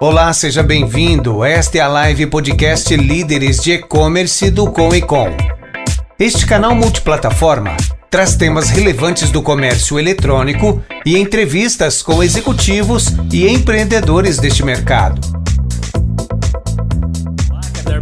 Olá, seja bem-vindo. Esta é a live podcast Líderes de E-Commerce do Com e Com. Este canal multiplataforma traz temas relevantes do comércio eletrônico e entrevistas com executivos e empreendedores deste mercado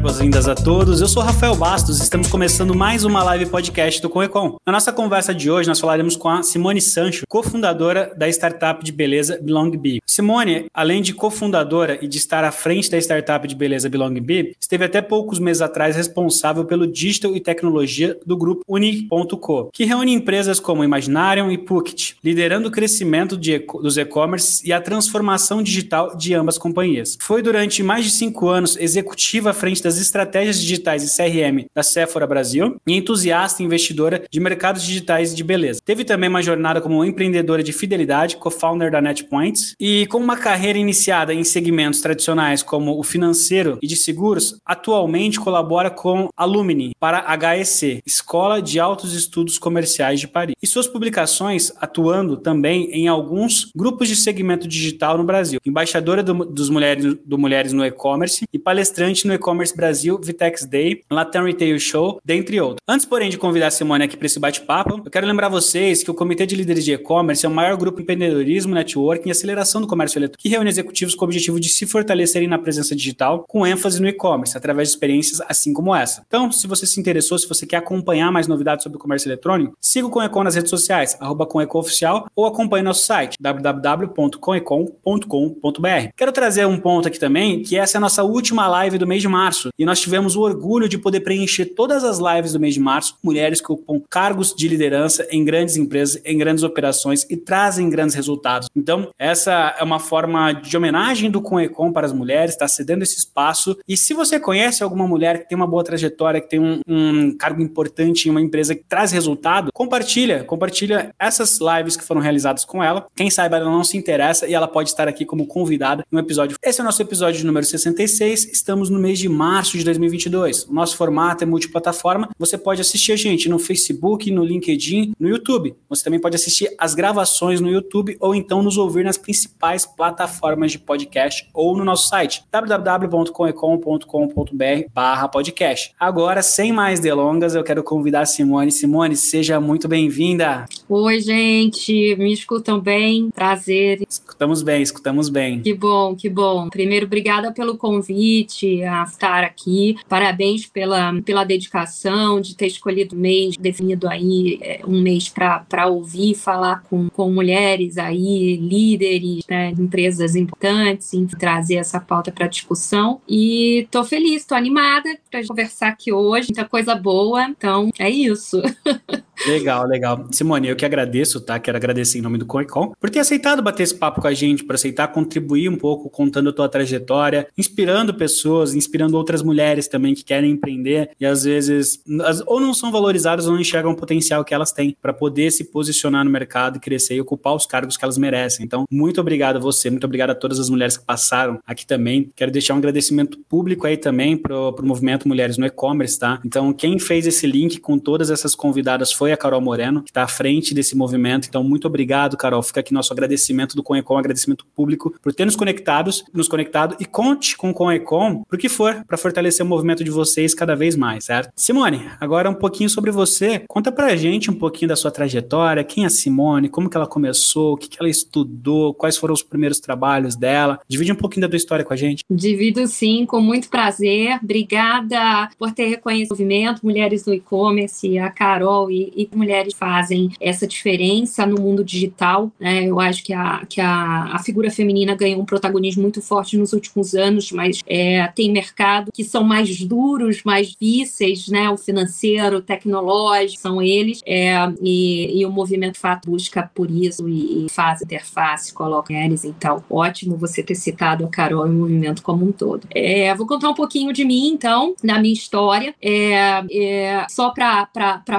boas-vindas a todos. Eu sou Rafael Bastos, estamos começando mais uma live podcast do Conecom. Na nossa conversa de hoje, nós falaremos com a Simone Sancho, cofundadora da startup de beleza Belong Bee. Simone, além de cofundadora e de estar à frente da startup de beleza Belong Bee, esteve até poucos meses atrás responsável pelo digital e tecnologia do grupo Uni.co, que reúne empresas como Imaginarium e Pukit, liderando o crescimento de, dos e-commerce e a transformação digital de ambas companhias. Foi durante mais de cinco anos executiva à frente das das estratégias digitais e CRM da Sephora Brasil e entusiasta investidora de mercados digitais de beleza. Teve também uma jornada como empreendedora de fidelidade, co-founder da NetPoints, e com uma carreira iniciada em segmentos tradicionais como o financeiro e de seguros, atualmente colabora com Alumni para HEC, Escola de Altos Estudos Comerciais de Paris. E suas publicações atuando também em alguns grupos de segmento digital no Brasil. Embaixadora do, dos mulheres, do Mulheres no E-Commerce e palestrante no E-Commerce Brasil Vitex Day, Latam Retail Show, dentre outros. Antes, porém, de convidar a Simone aqui para esse bate-papo, eu quero lembrar vocês que o Comitê de Líderes de E-Commerce é o maior grupo de empreendedorismo, networking e aceleração do comércio eletrônico, que reúne executivos com o objetivo de se fortalecerem na presença digital, com ênfase no e-commerce, através de experiências assim como essa. Então, se você se interessou, se você quer acompanhar mais novidades sobre o comércio eletrônico, siga o Conecon nas redes sociais, arroba Oficial, ou acompanhe nosso site, www.conecon.com.br. Quero trazer um ponto aqui também, que essa é a nossa última live do mês de março, e nós tivemos o orgulho de poder preencher todas as lives do mês de março, mulheres que ocupam cargos de liderança em grandes empresas, em grandes operações e trazem grandes resultados. Então, essa é uma forma de homenagem do Conecom para as mulheres, está cedendo esse espaço. E se você conhece alguma mulher que tem uma boa trajetória, que tem um, um cargo importante em uma empresa que traz resultado, compartilha, compartilha essas lives que foram realizadas com ela. Quem saiba, ela não se interessa e ela pode estar aqui como convidada um episódio. Esse é o nosso episódio número 66. Estamos no mês de março março de 2022. O nosso formato é multiplataforma. Você pode assistir a gente no Facebook, no LinkedIn, no YouTube. Você também pode assistir as gravações no YouTube ou então nos ouvir nas principais plataformas de podcast ou no nosso site www.coecom.com.br/podcast. Agora, sem mais delongas, eu quero convidar a Simone. Simone, seja muito bem-vinda. Oi, gente, me escutam bem? Prazer. Escutamos bem, escutamos bem. Que bom, que bom. Primeiro, obrigada pelo convite a estar aqui. Parabéns pela, pela dedicação de ter escolhido um mês, definido aí é, um mês para ouvir, falar com, com mulheres aí, líderes, né, empresas importantes, e trazer essa pauta para discussão. E estou feliz, estou animada para conversar aqui hoje, muita coisa boa. Então, é isso. Legal, legal. Simone, eu que agradeço, tá? Quero agradecer em nome do CoinCon por ter aceitado bater esse papo com a gente, por aceitar contribuir um pouco, contando a tua trajetória, inspirando pessoas, inspirando outras mulheres também que querem empreender e às vezes ou não são valorizadas ou não enxergam o potencial que elas têm para poder se posicionar no mercado crescer e ocupar os cargos que elas merecem. Então, muito obrigado a você, muito obrigado a todas as mulheres que passaram aqui também. Quero deixar um agradecimento público aí também pro, pro movimento Mulheres no E-Commerce, tá? Então, quem fez esse link com todas essas convidadas foi a Carol Moreno, que está à frente desse movimento. Então, muito obrigado, Carol. Fica aqui nosso agradecimento do Conecom, agradecimento público por ter nos conectados, nos conectado e conte com o Conecom por que for para fortalecer o movimento de vocês cada vez mais, certo? Simone, agora um pouquinho sobre você. Conta pra gente um pouquinho da sua trajetória, quem é a Simone, como que ela começou, o que, que ela estudou, quais foram os primeiros trabalhos dela. Divide um pouquinho da tua história com a gente. Divido sim, com muito prazer. Obrigada por ter reconhecido o movimento Mulheres no E-Commerce, a Carol e, e mulheres fazem essa diferença no mundo digital. Né? Eu acho que, a, que a, a figura feminina ganhou um protagonismo muito forte nos últimos anos, mas é, tem mercado que são mais duros, mais difíceis, né? o financeiro, o tecnológico, são eles, é, e, e, o movimento fato busca por isso e, e faz interface, coloca eles. Então, ótimo você ter citado a Carol e o movimento como um todo. É, vou contar um pouquinho de mim, então, da minha história, é, é só para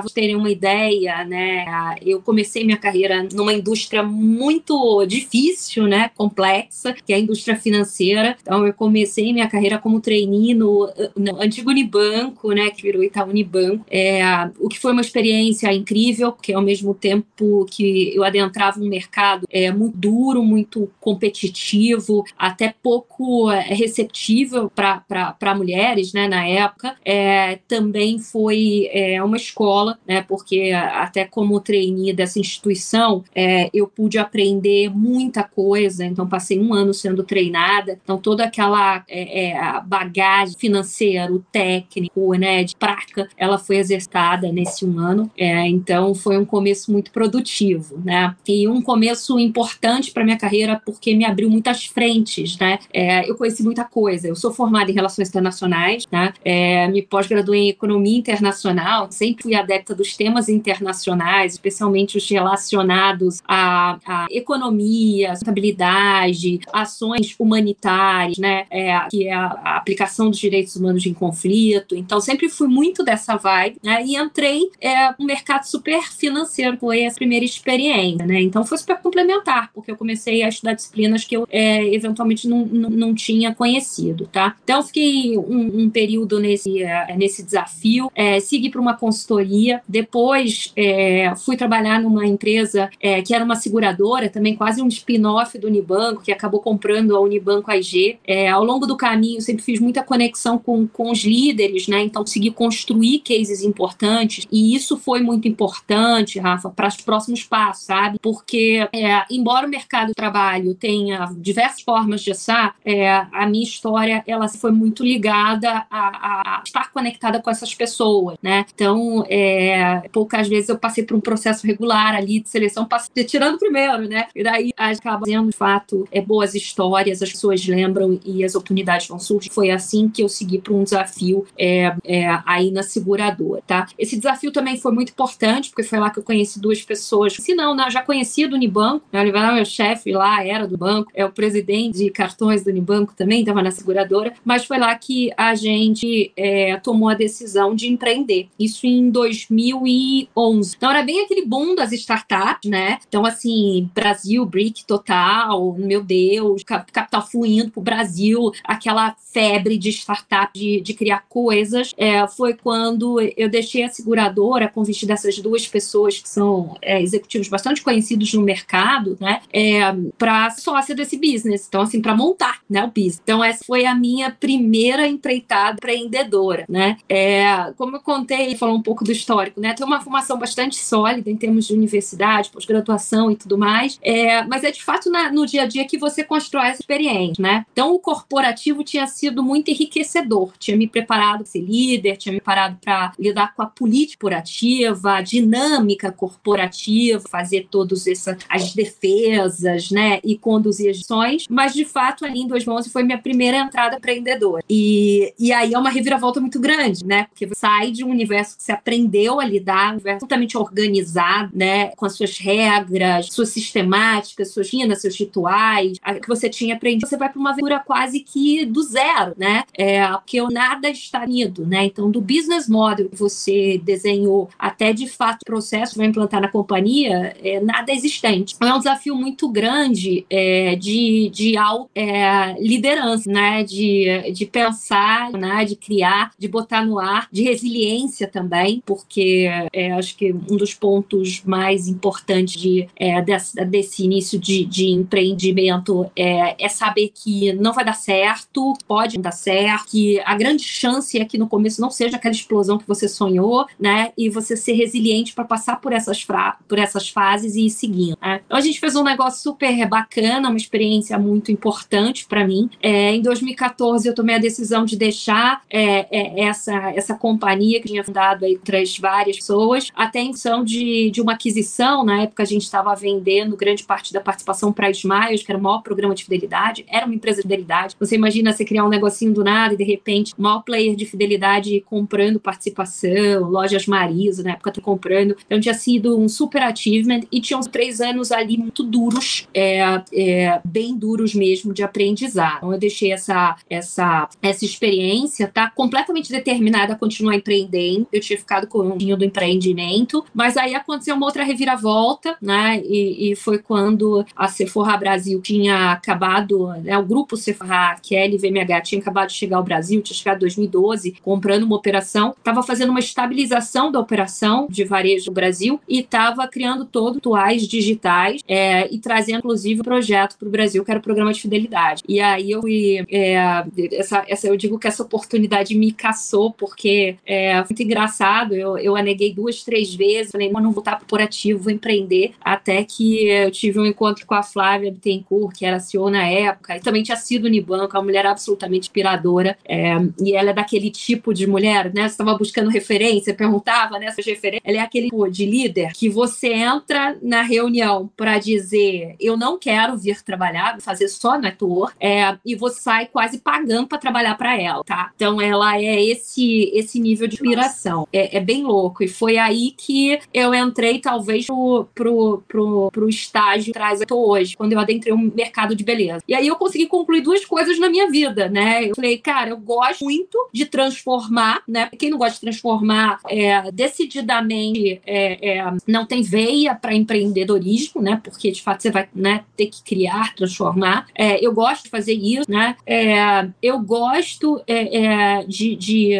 vocês terem uma ideia ideia, né? Eu comecei minha carreira numa indústria muito difícil, né? Complexa, que é a indústria financeira. Então, eu comecei minha carreira como trainee no no, no antigo Unibanco, né, que virou Itaú Unibanco, é, o que foi uma experiência incrível, porque ao mesmo tempo que eu adentrava um mercado é, muito duro, muito competitivo, até pouco é, receptível para mulheres, né, na época, é, também foi é, uma escola, né, porque até como trainee dessa instituição, é, eu pude aprender muita coisa, então passei um ano sendo treinada, então toda aquela é, é, bagagem financeira, técnico, né, de prática, ela foi exercitada nesse um ano, é, então foi um começo muito produtivo, né, e um começo importante para minha carreira porque me abriu muitas frentes, né, é, eu conheci muita coisa, eu sou formada em relações internacionais, né, é, me pós-graduei em economia internacional, sempre fui adepta dos temas internacionais, especialmente os relacionados à, à economia, estabilidade, ações humanitárias, né, é, que é a, aplicação direitos humanos em conflito. Então, sempre fui muito dessa vibe, né, e entrei é, no mercado super financeiro, foi essa primeira experiência, né, então foi super complementar, porque eu comecei a estudar disciplinas que eu é, eventualmente não, não, não, tinha conhecido, tá? Então, fiquei um, um período nesse, é, nesse desafio, é, segui para uma consultoria, depois é, fui trabalhar numa empresa é, que era uma seguradora, também quase um spin-off do Unibanco, que acabou comprando a Unibanco AG. É, ao longo do caminho, sempre fiz muita conexão com, com os líderes, né? Então, consegui construir cases importantes, e isso foi muito importante, Rafa, para os próximos passos, sabe? Porque, é, embora o mercado de trabalho tenha diversas formas de estar, é, a minha história ela foi muito ligada a, a, estar conectada com essas pessoas, né? Então, é, poucas vezes eu passei por um processo regular ali de seleção, passei, tirando primeiro, né? E daí acaba sendo, de fato, é, boas histórias, as pessoas lembram e as oportunidades vão surgir. Foi assim que eu segui para um desafio é, é, aí na seguradora, tá? Esse desafio também foi muito importante, porque foi lá que eu conheci duas pessoas. Se não, não já conhecia do Unibanco, né? o meu chefe lá era do banco, é o presidente de cartões do Unibanco também, estava na seguradora, mas foi lá que a gente é, tomou a decisão de empreender. Isso em 2011. Então era bem aquele boom das startups, né? Então, assim, Brasil, BRIC total, meu Deus, capital fluindo para o Brasil, aquela febre de startup, de, de criar coisas. É, foi quando eu deixei a seguradora, convite dessas duas pessoas que são é, executivos bastante conhecidos no mercado, né? É, para sócia desse business. Então, assim, para montar né, o business. Então, essa foi a minha primeira empreitada empreendedora, né? É, como eu contei, falou um pouco do histórico, né? Tem uma formação bastante sólida em termos de universidade, pós-graduação e tudo mais, é, mas é de fato na, no dia a dia que você constrói essa experiência, né? Então, o corporativo tinha sido muito enriquecedor, tinha me preparado para ser líder, tinha me preparado para lidar com a política corporativa, a dinâmica corporativa, fazer todas essas as defesas, né? E conduzir as ações, mas de fato ali em 2011 foi minha primeira entrada empreendedora. E, e aí é uma reviravolta muito grande, né? Porque sai de um universo que você aprendeu a lidar, um universo totalmente organizado, né? Com as suas regras, suas sistemáticas, suas rotinas, seus rituais, que você tinha aprendido. Você vai para uma aventura quase que do zero, né? É, porque nada está unido, né? Então, do business model que você desenhou até de fato o processo que vai implantar na companhia, é, nada é existente. É um desafio muito grande é, de, de é, liderança, né? De, de pensar, né? de criar, de botar no ar, de resiliência também, porque é, acho que um dos pontos mais importantes de, é, desse, desse início de, de empreendimento é, é saber que não vai dar certo, pode não dar certo, que a grande chance é que no começo não seja aquela explosão que você sonhou, né? E você ser resiliente para passar por essas, por essas fases e ir seguindo. Né? Então a gente fez um negócio super bacana, uma experiência muito importante para mim. É, em 2014 eu tomei a decisão de deixar é, é, essa, essa companhia que tinha fundado aí várias pessoas, até em função de, de uma aquisição. Na época a gente estava vendendo grande parte da participação para a Smiles, que era o maior programa de fidelidade, era uma empresa de fidelidade. Você imagina você criar um negocinho do nada e de repente maior player de fidelidade comprando participação, lojas Marisa, na época, comprando. Então tinha sido um super achievement e tinha uns três anos ali muito duros, é, é, bem duros mesmo de aprendizado. Então eu deixei essa, essa, essa experiência, tá? Completamente determinada a continuar empreendendo. Eu tinha ficado com o do empreendimento, mas aí aconteceu uma outra reviravolta, né? E, e foi quando a Sephora Brasil tinha acabado, né? O grupo Sephora, que é LVMH, tinha acabado de chegar ao Brasil, tinha chegado em 2012, comprando uma operação, estava fazendo uma estabilização da operação de varejo do Brasil e estava criando todo atuais digitais é, e trazendo, inclusive, um projeto para o Brasil, que era o programa de fidelidade. E aí eu fui. É, essa, essa, eu digo que essa oportunidade me caçou, porque é muito engraçado. Eu, eu aneguei duas, três vezes, falei, não vou voltar corporativo, vou empreender, até que eu tive um encontro com a Flávia Bittencourt, que era CEO na época, e também tinha sido Unibanco, uma mulher absolutamente inspiradora, é, e ela é daquele tipo de mulher, né? Você estava buscando referência, perguntava, né? referências. Ela é aquele tipo de líder que você entra na reunião para dizer eu não quero vir trabalhar, fazer só network, é, e você sai quase pagando para trabalhar para ela, tá? Então ela é esse esse nível de inspiração. É, é, bem louco. E foi aí que eu entrei, talvez, pro, pro, pro, pro estágio traz hoje, quando eu adentrei o mercado de beleza. E aí eu consegui concluir duas coisas na minha vida, né? Eu falei, cara, eu gosto muito de transformar, né? Quem não gosta de transformar é, decididamente é, é, não tem veia para empreendedorismo, né? Porque de fato você vai né, ter que criar, transformar. É, eu gosto de fazer isso, né? É, eu gosto é, de, de,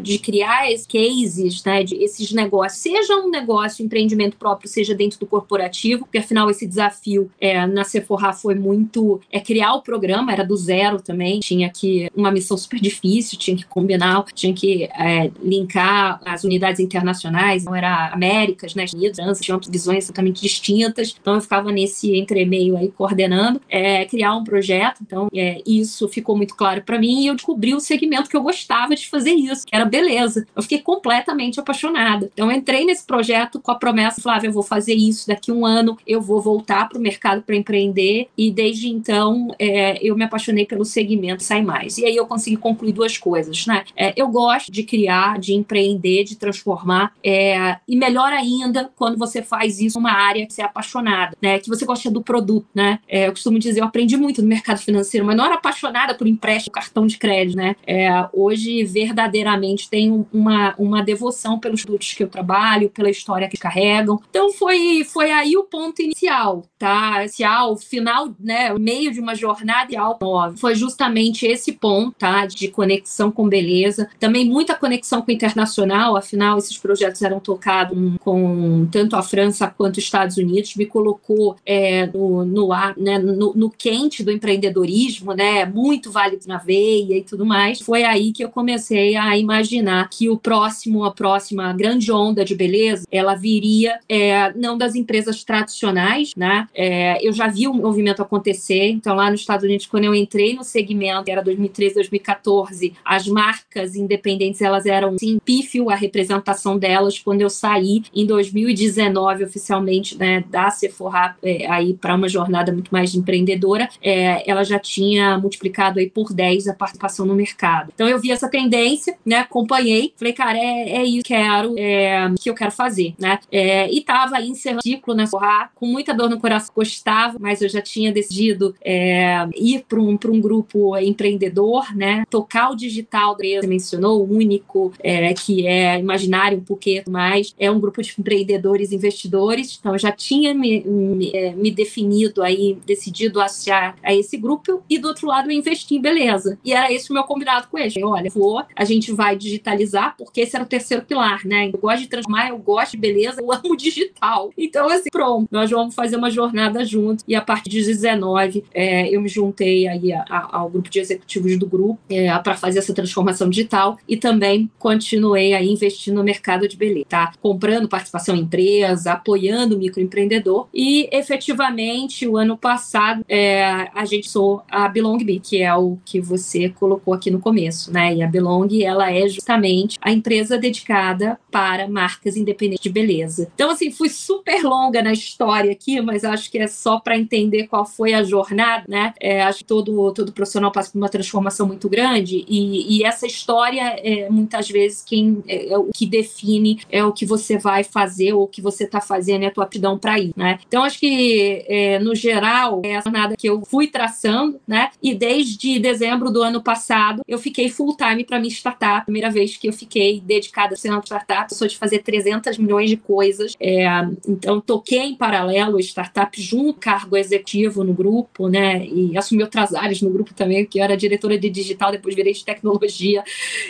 de criar esses cases, né? De esses negócios, seja um negócio, um empreendimento próprio, seja dentro do corporativo, porque afinal esse desafio na Sephora foi muito é criar o programa, era do zero também, tinha que uma missão super difícil, tinha que combinar, tinha que é, linkar as unidades internacionais, não era Américas, né, Unidos, tinham visões totalmente distintas, então eu ficava nesse entremeio aí coordenando, é, criar um projeto, então é, isso ficou muito claro para mim e eu descobri o segmento que eu gostava de fazer isso, que era beleza. Eu fiquei completamente apaixonada. Então eu entrei nesse projeto com a promessa, Flávia, eu vou fazer isso daqui um ano, eu vou voltar para o mercado para empreender e desde então é, eu me apaixonei pelo segmento Sai Mais. E aí eu consegui concluir duas coisas, né? É, eu gosto de criar, de empreender, de transformar é, e melhor ainda quando você faz isso numa área que você é apaixonada, né? Que você gosta do produto, né? É, eu costumo dizer, eu aprendi muito no mercado financeiro, mas não era apaixonada por empréstimo, cartão de crédito, né? É, hoje, verdadeiramente, tenho uma, uma devoção pelos produtos que eu trabalho, pela história que carregam. Então, foi, foi aí o ponto inicial, tá? Inicial, final, né? Meio de uma jornada nova. Foi justamente esse ponto, tá? De conexão com beleza. Também muita conexão com o internacional, afinal, esses projetos eram tocados com tanto a França quanto os Estados Unidos, me colocou é, no, no, né, no, no, quente do empreendedorismo, né, muito válido na veia e tudo mais. Foi aí que eu comecei a imaginar que o próximo, a próxima grande onda de beleza, ela viria é, não das empresas tradicionais, né? É, eu já vi o movimento acontecer, então lá nos Estados Unidos, quando eu entrei no segmento, era 2013, 2014, as marcas independentes, elas eram, sim, pífio a representação delas. Quando eu saí em 2019, oficialmente, né, da Sephora é, aí para uma jornada muito mais empreendedora, é, ela já tinha multiplicado aí por 10 a participação no mercado. Então eu vi essa tendência, né, acompanhei, falei, cara, é, é isso que quero, é, que eu quero fazer, né? É, e tava aí encerrando ciclo na Sephora, com muita dor no coração, gostava, mas eu já tinha decidido é, ir para um, um grupo empreendedor, né? Tocar o digital, você mencionou, o único, é, que é Imaginário, um pouquinho mais, é um grupo de empreendedores investidores, então eu já tinha me, me, é, me definido aí, decidido associar a esse grupo, e do outro lado eu investi em beleza. E era esse o meu combinado com eles. Olha, vou, a gente vai digitalizar, porque esse era o terceiro pilar, né? Eu gosto de transformar, eu gosto de beleza, eu amo digital. Então, assim, pronto, nós vamos fazer uma jornada juntos. E a partir de 19, é, eu me juntei aí a, a, ao grupo de executivos do grupo é, para fazer essa transformação digital e também continuei aí investindo no mercado de beleza, tá? Comprando participação em empresa, apoiando o microempreendedor e efetivamente o ano passado é, a gente sou a Belong Be, que é o que você colocou aqui no começo, né? E a Belong ela é justamente a empresa dedicada para marcas independentes de beleza. Então assim fui super longa na história aqui, mas acho que é só para entender qual foi a jornada, né? É, acho que todo todo profissional passa por uma transformação muito grande e, e essa história é muitas vezes quem é, é o que define é o que você vai fazer ou o que você está fazendo, é a tua aptidão para ir, né? Então, acho que, é, no geral, é a jornada que eu fui traçando, né? E desde dezembro do ano passado, eu fiquei full time para minha startup. Primeira vez que eu fiquei dedicada a ser uma startup. Sou de fazer 300 milhões de coisas. É, então, toquei em paralelo startup junto cargo executivo no grupo, né? E assumi outras áreas no grupo também, que eu era diretora de digital, depois virei de tecnologia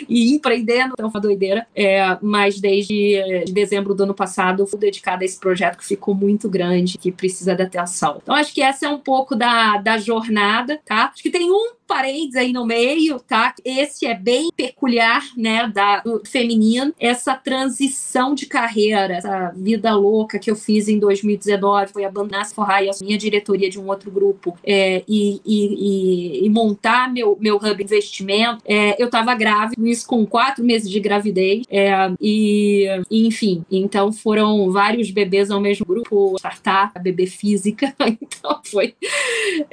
e empreendendo, então uma doideira. É, mas desde dezembro do ano passado, fui dedicada a esse projeto que ficou muito grande, que precisa da atenção. Então, acho que essa é um pouco da, da jornada, tá? Acho que tem um paredes aí no meio, tá? Esse é bem peculiar, né, da, do feminino. Essa transição de carreira, essa vida louca que eu fiz em 2019, foi abandonar a Forrai, a minha diretoria de um outro grupo, é, e, e, e, montar meu, meu hub de investimento. É, eu estava grávida, isso com quatro meses de gravidez, é, e, enfim, então foram vários bebês ao mesmo grupo, startup, bebê física, então foi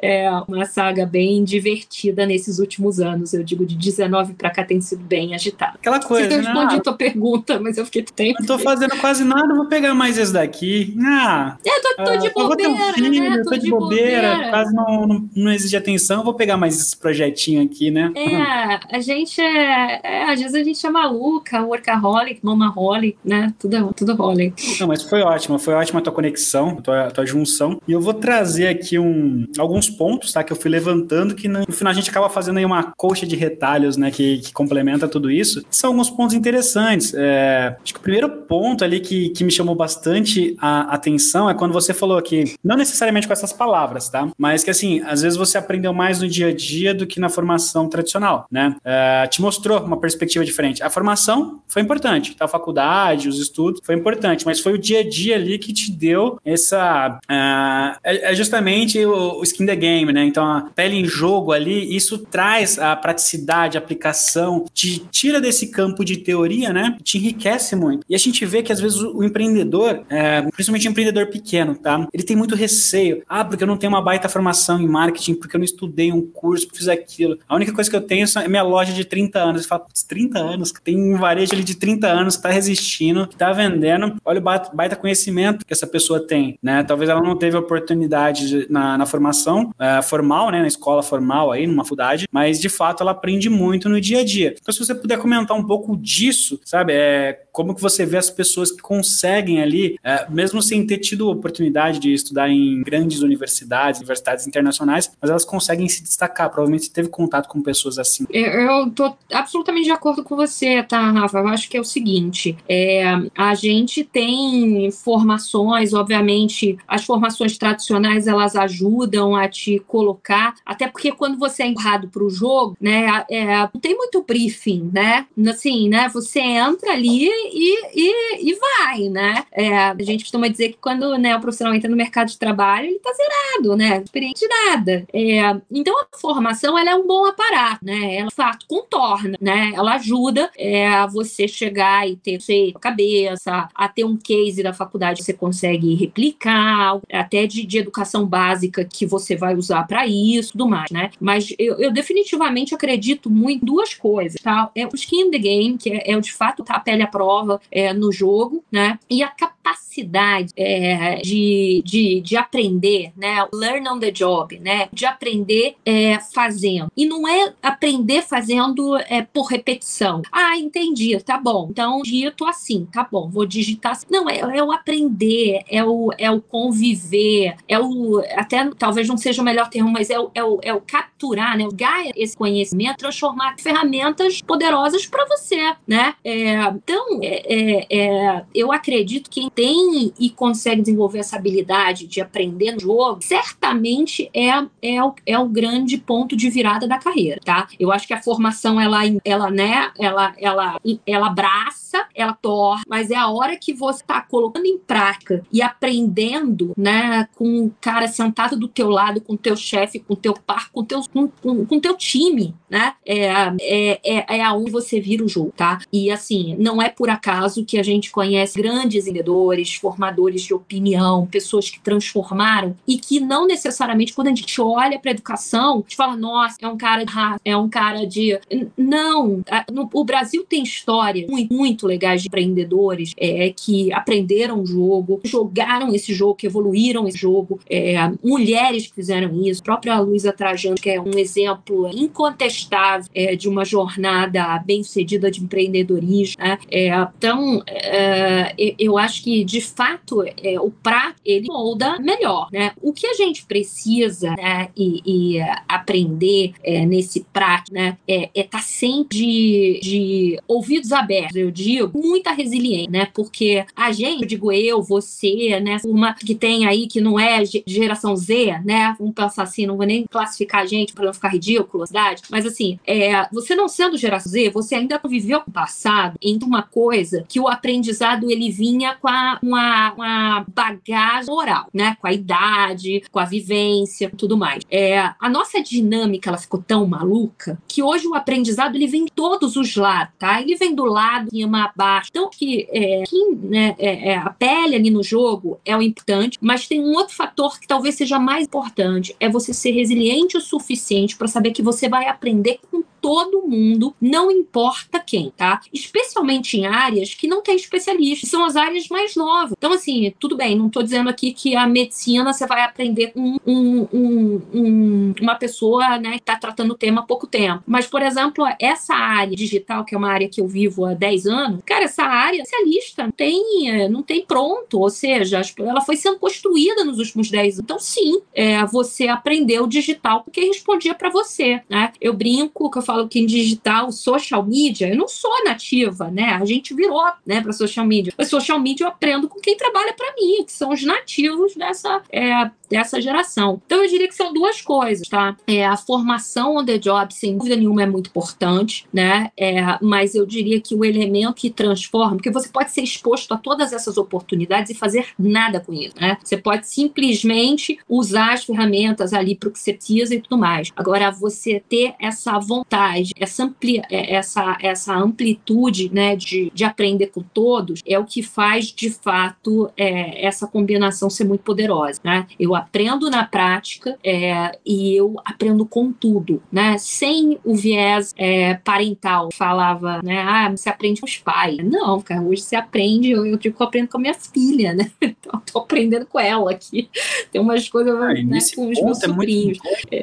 é, uma saga bem divertida nesses últimos anos. Eu digo, de 19 para cá tem sido bem agitada. Aquela coisa. Eu respondi né? tua pergunta, mas eu fiquei tempo. Não tô fazendo quase nada, vou pegar mais esse daqui. Ah, é, tô, tô de bobeira. Um filho, né? tô, tô de, de bobeira, bobeira. quase não, não, não, exige atenção, vou pegar mais esse projetinho aqui, né? É, a gente é, é, Às vezes a gente é maluca, workaholic, mamaholic, né? Tudo, tudo rolling. Não, mas foi ótimo, foi ótima a tua conexão, a tua, a tua junção. E eu vou trazer aqui um, alguns pontos, tá? Que eu fui levantando que no final gente acaba fazendo aí uma coxa de retalhos, né, que, que complementa tudo isso. São alguns pontos interessantes. É, acho que o primeiro ponto ali que, que me chamou bastante a atenção é quando você falou que, não necessariamente com essas palavras, tá? Mas que assim, às vezes você aprendeu mais no dia a dia do que na formação tradicional, né? É, te mostrou uma perspectiva diferente. A formação foi importante, tá? a faculdade, os estudos, foi importante, mas foi o dia a dia ali que te deu essa. Uh, é, é, justamente o, o skin the game, né? Então a pele em jogo ali isso traz a praticidade, a aplicação, te tira desse campo de teoria, né? Te enriquece muito. E a gente vê que às vezes o, empreendedor, é, principalmente o empreendedor pequeno, tá? Ele tem muito receio. Ah, porque eu não tenho uma baita formação em marketing, porque eu não estudei um curso, fiz aquilo. A única coisa que eu tenho é minha loja de 30 anos. Você fala, 30 anos? Tem um varejo ali de 30 anos que tá resistindo, que tá vendendo. Olha o baita conhecimento que essa pessoa tem, né? Talvez ela não teve oportunidade na, na formação é, formal, né? Na escola formal aí, numa faculdade, mas de fato ela aprende muito no dia a dia. Então, se você puder comentar um pouco disso, sabe, é, como que você vê as pessoas que conseguem ali, é, mesmo sem ter tido oportunidade de estudar em grandes universidades, universidades internacionais, mas elas conseguem se destacar. Provavelmente teve contato com pessoas assim. Eu tô absolutamente de acordo com você, tá, Rafa? Eu acho que é o seguinte: é, a gente tem formações, obviamente, as formações tradicionais elas ajudam a te colocar, até porque quando você é empurrado para o jogo, né, é, não tem muito briefing, né? Assim, né? Você entra ali e, e, e vai, né? É, a gente costuma dizer que quando né, o profissional entra no mercado de trabalho, ele está zerado, né? Experiente nada. É, então a formação ela é um bom aparato, né? Ela, de fato, contorna, né? Ela ajuda é, a você chegar e ter sei, a cabeça, a ter um case da faculdade que você consegue replicar, até de, de educação básica que você vai usar para isso, tudo mais, né? Mas eu, eu, definitivamente acredito muito em duas coisas, tá? É o skin in the game, que é, é de fato tá a pele à prova é, no jogo, né? E a capacidade é, de, de, de aprender, né? Learn on the job, né? De aprender é, fazendo. E não é aprender fazendo é, por repetição. Ah, entendi, tá bom. Então, um dia eu tô assim, tá bom, vou digitar. Assim. Não, é, é o aprender, é o, é o conviver, é o. Até talvez não seja o melhor termo, mas é o, é o, é o capturar, né? Ganhar esse conhecimento, transformar em ferramentas poderosas para você, né? É, então, é, é, é, eu acredito que quem tem e consegue desenvolver essa habilidade de aprender no jogo, certamente é, é, o, é o grande ponto de virada da carreira, tá? Eu acho que a formação, ela, ela né, ela, ela, ela abraça, ela torna, mas é a hora que você tá colocando em prática e aprendendo, né, com o cara sentado do teu lado, com o teu chefe, com o teu par, com o teu, com, com, teu time, né? É, é, é, é aonde você vira o jogo, tá? E assim, não é por acaso que a gente conhece grandes vendedores, formadores de opinião, pessoas que transformaram e que não necessariamente quando a gente olha para educação, a gente fala, nossa, é um cara de raça, é um cara de. Não, no, o Brasil tem histórias muito, muito legais de empreendedores é, que aprenderam o jogo, jogaram esse jogo, que evoluíram esse jogo, é, mulheres que fizeram isso, a própria Luísa Trajano, que é um exemplo incontestável é, de uma jornada bem sucedida de empreendedorismo. Né? É, então, é, eu acho que, de fato, é, o prato ele molda melhor. Né? O que a gente precisa né, e, e aprender é, nesse prático, né, é estar tá sempre de, de ouvidos abertos, eu digo, muita resiliência, né, porque a gente, eu digo eu, você, né, turma que tem aí que não é geração Z, né, vamos pensar assim, não vou nem classificar a gente para não ficar ridículo, cidade, mas assim, é, você não sendo geração Z, você ainda viveu o passado em uma coisa que o aprendizado ele vinha com a, uma, uma bagagem moral, né, com a idade, com a vivência, tudo mais. É, a nossa dinâmica ela ficou tão maluca que hoje o aprendizado ele vem de todos os lados, tá? Ele vem do lado, cima, abaixo. Então que, é, que né, é, é, a pele ali no jogo é o importante, mas tem um outro fator que talvez seja mais importante, é você ser resiliente o suficiente para saber que você vai aprender com todo mundo, não importa quem, tá? Especialmente em áreas que não tem especialistas, são as áreas mais novas. Então, assim, tudo bem, não estou dizendo aqui que a medicina você vai aprender com um, um, um, uma pessoa né, que está tratando o tema há pouco tempo. Mas, por exemplo, essa área digital, que é uma área que eu vivo há 10 anos, cara, essa área especialista não tem, não tem pronto, ou seja, ela foi sendo construída nos últimos 10 anos. Então, sim, é, você aprendeu digital porque respondia para você. Né? Eu brinco que eu falo falo que em digital, social media, eu não sou nativa, né? A gente virou, né, para social media. Mas social media eu aprendo com quem trabalha para mim, que são os nativos dessa, é, dessa geração. Então eu diria que são duas coisas, tá? É, a formação on the job, sem dúvida nenhuma, é muito importante, né? É, mas eu diria que o elemento que transforma, porque você pode ser exposto a todas essas oportunidades e fazer nada com isso, né? Você pode simplesmente usar as ferramentas ali para o que você precisa e tudo mais. Agora, você ter essa vontade essa, é, essa, essa amplitude né, de, de aprender com todos, é o que faz, de fato, é, essa combinação ser muito poderosa. Né? Eu aprendo na prática é, e eu aprendo com tudo, né? sem o viés é, parental. Falava, né? ah, você aprende com os pais. Não, cara, hoje você aprende, eu, eu digo que eu aprendo com a minha filha, né? Então, tô aprendendo com ela aqui. Tem umas coisas ah, né, com os meus é sobrinhos.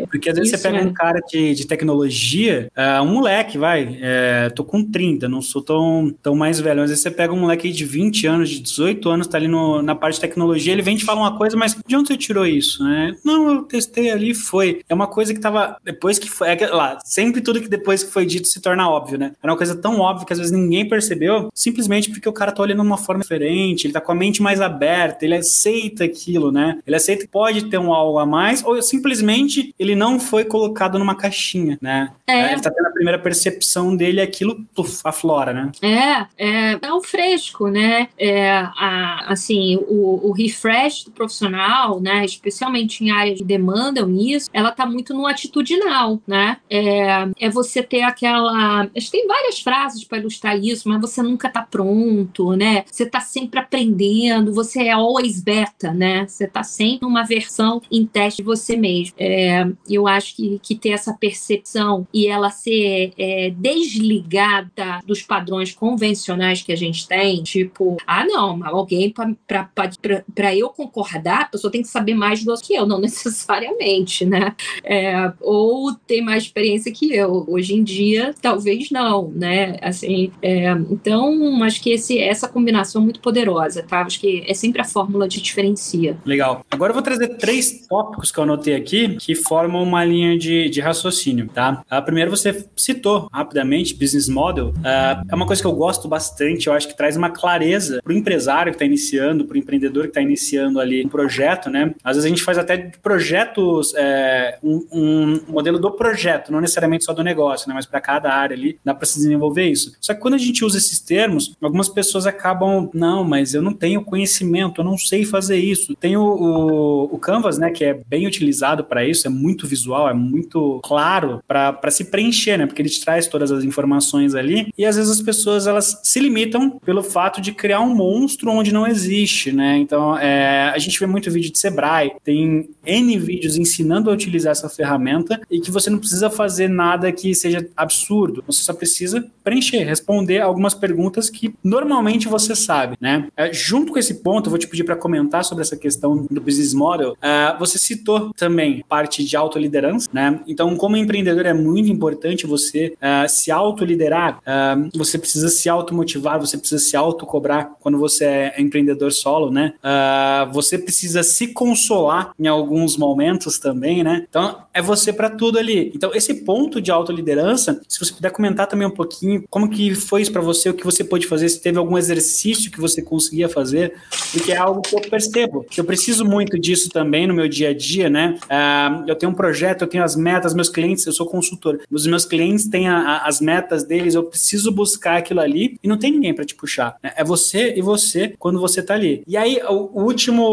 Porque às vezes você pega um cara de, de tecnologia é, um moleque, vai, é, tô com 30, não sou tão, tão mais velho, mas aí você pega um moleque de 20 anos, de 18 anos, tá ali no, na parte de tecnologia, ele vem te falar uma coisa, mas de onde você tirou isso, né? Não, eu testei ali, foi. É uma coisa que tava, depois que foi, é, lá, sempre tudo que depois que foi dito se torna óbvio, né? Era uma coisa tão óbvia que às vezes ninguém percebeu, simplesmente porque o cara tá olhando de uma forma diferente, ele tá com a mente mais aberta, ele aceita aquilo, né? Ele aceita que pode ter um algo a mais, ou simplesmente ele não foi colocado numa caixinha, né? É. Ele tá tendo a primeira percepção dele, aquilo puf, aflora, né? É, é, é o fresco, né? É, a, assim, o, o refresh do profissional, né? Especialmente em áreas que demandam isso, ela tá muito no atitudinal, né? É, é você ter aquela. Tem várias frases para ilustrar isso, mas você nunca tá pronto, né? Você tá sempre aprendendo, você é always beta, né? Você tá sempre numa versão em teste de você mesmo. É, eu acho que, que ter essa percepção e ela ser é, desligada dos padrões convencionais que a gente tem, tipo, ah, não, alguém para eu concordar, a pessoa tem que saber mais do que eu, não necessariamente, né? É, ou tem mais experiência que eu. Hoje em dia, talvez não, né? Assim, é, então, acho que esse, essa combinação é muito poderosa, tá? Acho que é sempre a fórmula de diferencia. Legal. Agora eu vou trazer três tópicos que eu anotei aqui que formam uma linha de, de raciocínio, tá? A primeira você citou rapidamente, business model, uh, é uma coisa que eu gosto bastante, eu acho que traz uma clareza para o empresário que está iniciando, para o empreendedor que está iniciando ali um projeto, né? Às vezes a gente faz até projetos, é, um, um, modelo do projeto, não necessariamente só do negócio, né? Mas para cada área ali dá para se desenvolver isso. Só que quando a gente usa esses termos, algumas pessoas acabam, não, mas eu não tenho conhecimento, eu não sei fazer isso. Tem o, o, o Canvas, né? Que é bem utilizado para isso, é muito visual, é muito claro para se preencher, né? Porque ele te traz todas as informações ali. E às vezes as pessoas elas se limitam pelo fato de criar um monstro onde não existe, né? Então é, a gente vê muito vídeo de Sebrae, tem N vídeos ensinando a utilizar essa ferramenta e que você não precisa fazer nada que seja absurdo. Você só precisa preencher, responder algumas perguntas que normalmente você sabe, né? É, junto com esse ponto, eu vou te pedir para comentar sobre essa questão do business model. É, você citou também parte de autoliderança, né? Então, como empreendedor é muito importante importante você uh, se autoliderar, uh, você precisa se automotivar, você precisa se autocobrar quando você é empreendedor solo, né? Uh, você precisa se consolar em alguns momentos também, né? Então, é você para tudo ali. Então, esse ponto de autoliderança, se você puder comentar também um pouquinho como que foi isso para você, o que você pôde fazer, se teve algum exercício que você conseguia fazer, porque é algo que eu percebo. Eu preciso muito disso também no meu dia a dia, né? Uh, eu tenho um projeto, eu tenho as metas, meus clientes, eu sou consultor, os meus clientes têm a, a, as metas deles, eu preciso buscar aquilo ali e não tem ninguém para te puxar. Né? É você e você quando você tá ali. E aí, o, o último,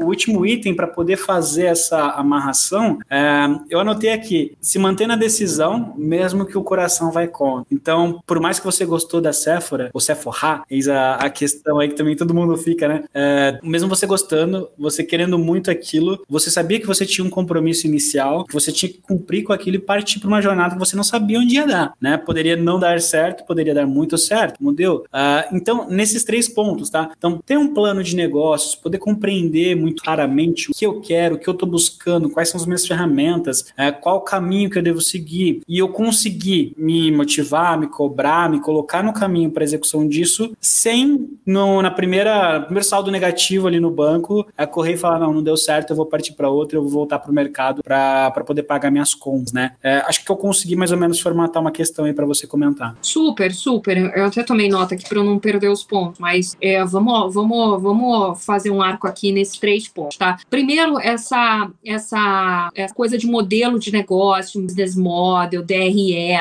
o último item para poder fazer essa amarração, é, eu anotei aqui: se manter na decisão, mesmo que o coração vai contra. Então, por mais que você gostou da Sephora, ou Sephora, eis a, a questão aí que também todo mundo fica, né? É, mesmo você gostando, você querendo muito aquilo, você sabia que você tinha um compromisso inicial, que você tinha que cumprir com aquilo e partir para uma jornada que você não sabia onde ia dar, né? Poderia não dar certo, poderia dar muito certo, não deu. Uh, então, nesses três pontos, tá? Então, ter um plano de negócios, poder compreender muito claramente o que eu quero, o que eu estou buscando, quais são as minhas ferramentas, uh, qual o caminho que eu devo seguir, e eu conseguir me motivar, me cobrar, me colocar no caminho para execução disso, sem no, na primeira primeiro saldo negativo ali no banco, é correr e falar não, não deu certo, eu vou partir para outra, eu vou voltar para o mercado para poder pagar minhas contas, né? É, acho que eu consegui mais ou menos formatar uma questão aí para você comentar. Super, super. Eu até tomei nota aqui para não perder os pontos, mas é, vamos, vamos, vamos fazer um arco aqui nesses três pontos, tá? Primeiro, essa, essa, essa coisa de modelo de negócio, business model, DRE,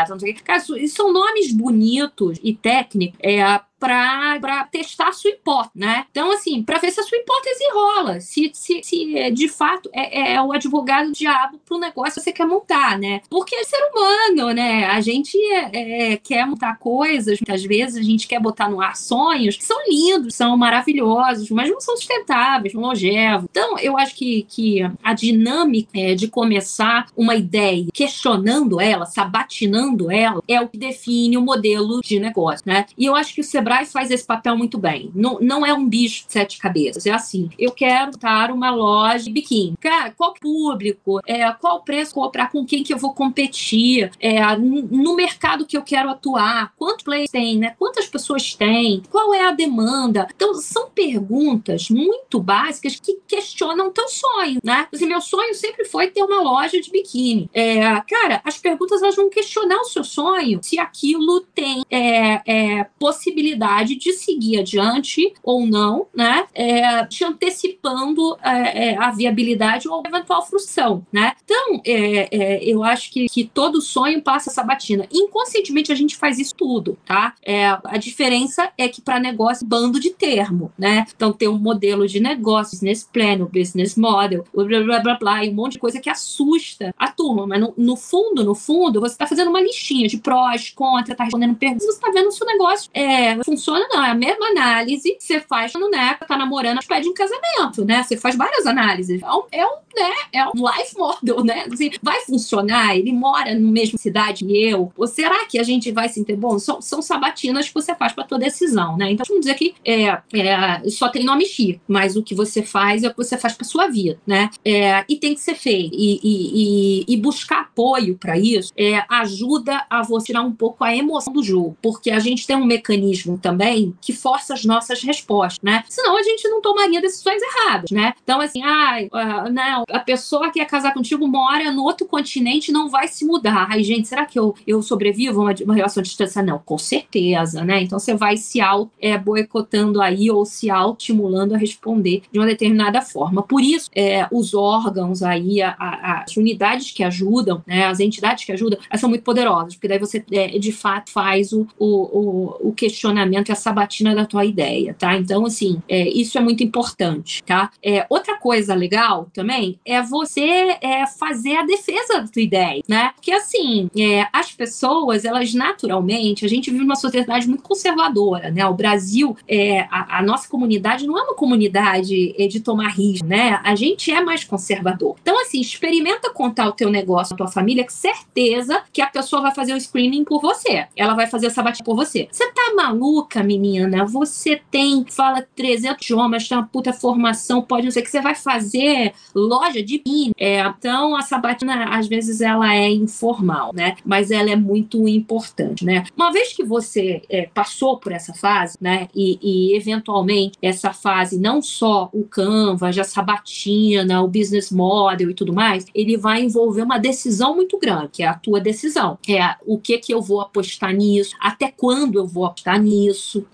Cara, isso são nomes bonitos e técnicos. É, para testar a sua hipótese, né? Então, assim, para ver se a sua hipótese rola, se, se, se é, de fato é, é o advogado diabo para o negócio que você quer montar, né? Porque é ser humano, né? A gente é, é, quer montar coisas, muitas vezes a gente quer botar no ar sonhos que são lindos, são maravilhosos, mas não são sustentáveis, não longevos. Então, eu acho que, que a dinâmica é, de começar uma ideia questionando ela, sabatinando ela, é o que define o modelo de negócio, né? E eu acho que o Sebrae Sebrae faz esse papel muito bem. Não, não é um bicho de sete cabeças. É assim: eu quero estar uma loja de biquíni. Cara, qual público? É, qual preço comprar? Com quem que eu vou competir? É, no mercado que eu quero atuar? Quantos players tem? Né? Quantas pessoas tem? Qual é a demanda? Então, são perguntas muito básicas que questionam teu sonho, né? Assim, meu sonho sempre foi ter uma loja de biquíni. É, cara, as perguntas elas vão questionar o seu sonho se aquilo tem é, é possibilidade possibilidade de seguir adiante ou não, né? É, te antecipando é, é, a viabilidade ou eventual frustração, né? Então, é, é, eu acho que, que todo sonho passa essa batina. Inconscientemente a gente faz isso tudo, tá? É, a diferença é que para negócio, bando de termo, né? Então tem um modelo de negócio, business plan, business model, blá blá blá blá, e um monte de coisa que assusta a turma, mas no, no fundo, no fundo, você está fazendo uma listinha de prós, contras, está respondendo perguntas, você está vendo se o negócio é, funciona, não. É a mesma análise que você faz quando, né, tá namorando, pede em casamento, né? Você faz várias análises. É um, é um, né, é um life model, né? Assim, vai funcionar? Ele mora na mesma cidade que eu? Ou será que a gente vai se entender? Bom, são, são sabatinas que você faz para tua decisão, né? Então, vamos dizer que é, é, só tem nome chique, mas o que você faz é o que você faz para sua vida, né? É, e tem que ser feito. E, e, e, e buscar apoio para isso é, ajuda a você tirar um pouco a emoção do jogo, porque a gente tem um mecanismo também que força as nossas respostas, né? Senão a gente não tomaria decisões erradas, né? Então, assim, ah, não, a pessoa que ia casar contigo mora no outro continente não vai se mudar. Ai, gente, será que eu, eu sobrevivo a uma, uma relação de distância? Não, com certeza, né? Então você vai se auto é, boicotando aí ou se auto-estimulando a responder de uma determinada forma. Por isso, é, os órgãos aí, a, a, as unidades que ajudam, né, as entidades que ajudam, elas são muito poderosas, porque daí você, é, de fato, faz o, o, o, o questionamento e a sabatina da tua ideia, tá? Então, assim, é, isso é muito importante, tá? É, outra coisa legal também é você é, fazer a defesa da tua ideia, né? Porque, assim, é, as pessoas, elas naturalmente, a gente vive numa sociedade muito conservadora, né? O Brasil, é, a, a nossa comunidade não é uma comunidade é, de tomar risco, né? A gente é mais conservador. Então, assim, experimenta contar o teu negócio à tua família, certeza que a pessoa vai fazer o screening por você. Ela vai fazer essa sabatina por você. Você tá maluco? Luca, menina, você tem, fala 300 idiomas, tem uma puta formação, pode não sei o que, você vai fazer loja de vinho. É, então, a sabatina, às vezes, ela é informal, né? Mas ela é muito importante, né? Uma vez que você é, passou por essa fase, né? E, e, eventualmente, essa fase, não só o Canva, a sabatina, o business model e tudo mais, ele vai envolver uma decisão muito grande, que é a tua decisão. É o que que eu vou apostar nisso, até quando eu vou apostar nisso,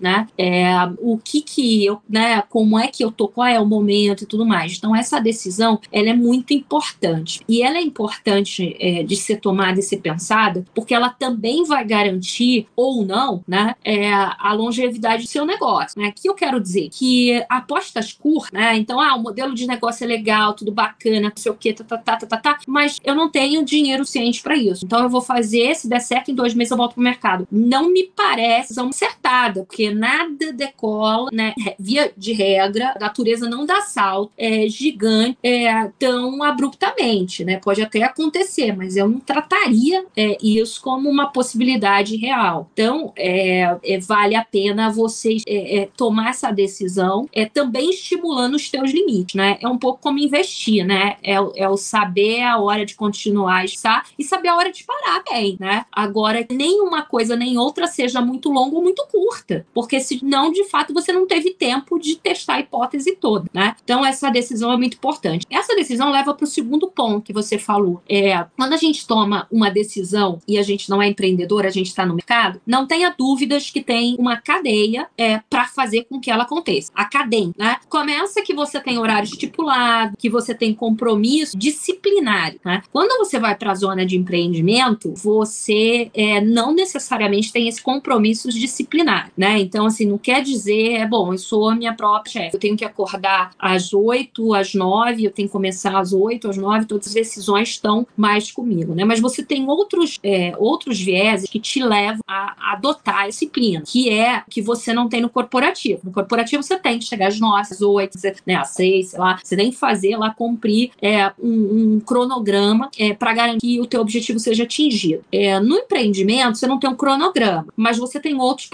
né? É, o que que eu, né? Como é que eu tô, qual é o momento e tudo mais. Então, essa decisão, ela é muito importante. E ela é importante é, de ser tomada e ser pensada, porque ela também vai garantir, ou não, né? É, a longevidade do seu negócio, né? que eu quero dizer? Que apostas curtas, né? Então, ah, o modelo de negócio é legal, tudo bacana, não sei o quê, tá, tá, tá, tá, tá, tá mas eu não tenho dinheiro suficiente para isso. Então, eu vou fazer, se der certo, em dois meses eu volto pro mercado. Não me parece porque nada decola, né? Via de regra, a natureza não dá salto é, gigante é, tão abruptamente, né? Pode até acontecer, mas eu não trataria é, isso como uma possibilidade real. Então, é, é vale a pena vocês é, é, tomar essa decisão, é também estimulando os teus limites, né? É um pouco como investir, né? É, é o saber a hora de continuar a e saber a hora de parar bem, né? Agora, nem uma coisa nem outra seja muito longa ou muito curta, porque senão, de fato, você não teve tempo de testar a hipótese toda, né? Então, essa decisão é muito importante. Essa decisão leva para o segundo ponto que você falou. É, quando a gente toma uma decisão e a gente não é empreendedor, a gente está no mercado, não tenha dúvidas que tem uma cadeia é, para fazer com que ela aconteça. A cadeia, né? Começa que você tem horário estipulado, que você tem compromisso disciplinário, né? Quando você vai para a zona de empreendimento, você é, não necessariamente tem esse compromisso disciplinar, né? Então, assim, não quer dizer, é bom, eu sou a minha própria chefe, eu tenho que acordar às oito, às nove, eu tenho que começar às oito, às nove, todas as decisões estão mais comigo, né? Mas você tem outros, é, outros vieses que te levam a, adotar a disciplina, que é que você não tem no corporativo. No corporativo você tem que chegar às nove, às oito, né, às seis, sei lá, você tem que fazer lá, cumprir é, um, um cronograma é, para garantir que o teu objetivo seja atingido. É, no empreendimento, você não tem um cronograma, mas você tem outros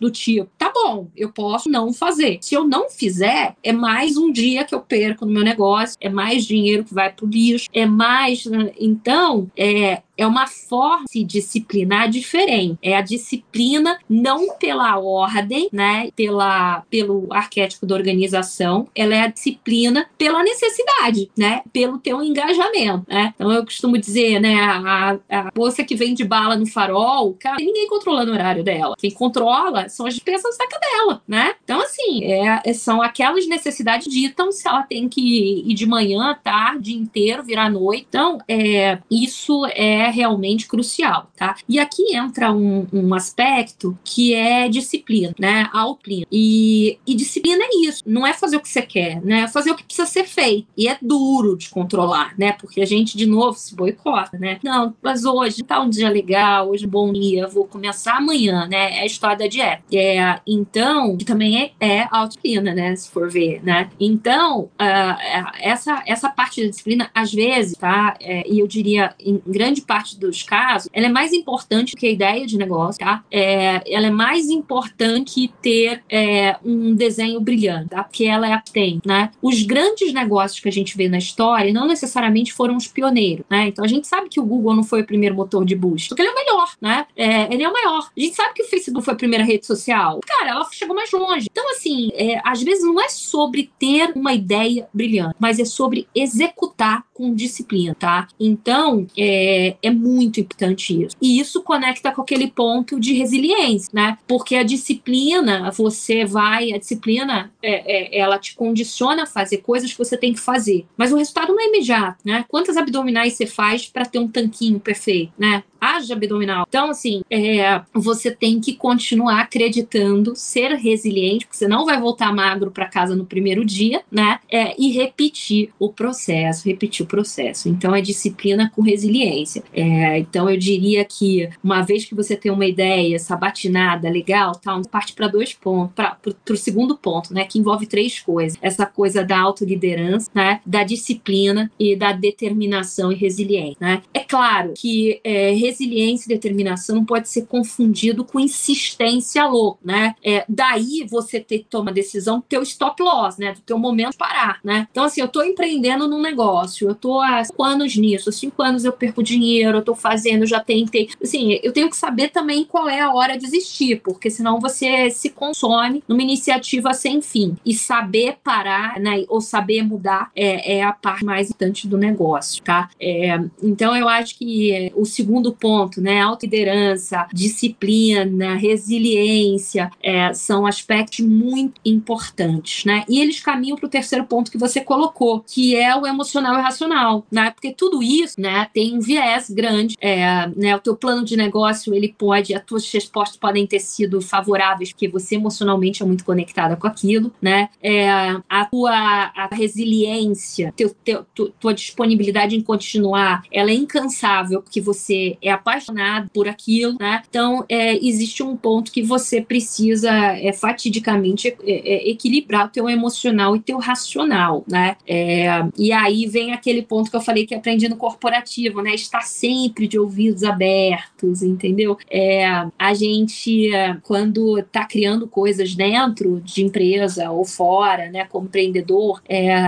do tipo, tá bom, eu posso não fazer. Se eu não fizer, é mais um dia que eu perco no meu negócio, é mais dinheiro que vai pro lixo, é mais. Né? Então, é, é uma forma de disciplinar diferente. É a disciplina não pela ordem, né, pela, pelo arquétipo da organização, ela é a disciplina pela necessidade, né, pelo teu engajamento, né. Então eu costumo dizer, né, a, a moça que vende bala no farol, cara, ninguém controlando o horário dela. Quem controla são as despesas da cadela, né. Então assim, é, são aquelas necessidades ditam se ela tem que ir de manhã, tarde, inteiro, virar noite. Então, é, isso é é realmente crucial, tá? E aqui entra um, um aspecto que é disciplina, né? Autodisciplina. E, e disciplina é isso, não é fazer o que você quer, né? É fazer o que precisa ser feito. E é duro de controlar, né? Porque a gente, de novo, se boicota, né? Não, mas hoje tá um dia legal, hoje é um bom dia, vou começar amanhã, né? É a história da dieta. É, então, que também é, é autodisciplina, né? Se for ver, né? Então, uh, essa, essa parte da disciplina, às vezes, tá? É, e eu diria, em grande parte, parte dos casos, ela é mais importante que a ideia de negócio, tá? É, ela é mais importante ter é, um desenho brilhante, tá? Porque ela é, tem, né? Os grandes negócios que a gente vê na história não necessariamente foram os pioneiros, né? Então a gente sabe que o Google não foi o primeiro motor de busca, porque ele é o melhor, né? É, ele é o maior. A gente sabe que o Facebook foi a primeira rede social. Cara, ela chegou mais longe. Então, assim, é, às vezes não é sobre ter uma ideia brilhante, mas é sobre executar com disciplina, tá? Então, é, é muito importante isso. E isso conecta com aquele ponto de resiliência, né? Porque a disciplina, você vai, a disciplina, é, é, ela te condiciona a fazer coisas que você tem que fazer. Mas o resultado não é imediato, né? Quantas abdominais você faz para ter um tanquinho perfeito, né? Haja abdominal. Então, assim, é, você tem que continuar acreditando, ser resiliente, porque você não vai voltar magro para casa no primeiro dia, né? É, e repetir o processo, repetir o processo. Então, é disciplina com resiliência. É, então, eu diria que uma vez que você tem uma ideia sabatinada, legal, tal, parte para dois pontos, para o segundo ponto, né? Que envolve três coisas: essa coisa da autoliderança, né? Da disciplina e da determinação e resiliência, né? É claro que é, resiliência e determinação não pode ser confundido com insistência louca, né? É, daí você ter que tomar decisão do teu stop loss, né? Do teu momento de parar, né? Então, assim, eu tô empreendendo num negócio, eu tô há cinco anos nisso, cinco anos eu perco dinheiro, eu tô fazendo, já tentei. Assim, eu tenho que saber também qual é a hora de desistir, porque senão você se consome numa iniciativa sem fim. E saber parar, né? Ou saber mudar é, é a parte mais importante do negócio, tá? É, então, eu acho que o segundo ponto, né? Autoliderança, disciplina, resiliência, é, são aspectos muito importantes, né? E eles caminham para o terceiro ponto que você colocou, que é o emocional e racional, né? Porque tudo isso, né, tem um viés grande, é, né? O teu plano de negócio, ele pode, as tuas respostas podem ter sido favoráveis, porque você emocionalmente é muito conectada com aquilo, né? É, a tua a resiliência, teu, teu, tua disponibilidade em continuar, ela é incansável, porque você é apaixonado por aquilo, né? Então, é, existe um ponto que você precisa é, fatidicamente é, é, equilibrar o teu emocional e teu racional, né? É, e aí vem aquele ponto que eu falei que aprendi no corporativo, né? Estar sempre de ouvidos abertos, entendeu? É, a gente, quando está criando coisas dentro de empresa ou fora, né? Como empreendedor,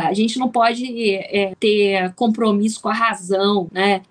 a gente não pode ter compromisso com a razão, né?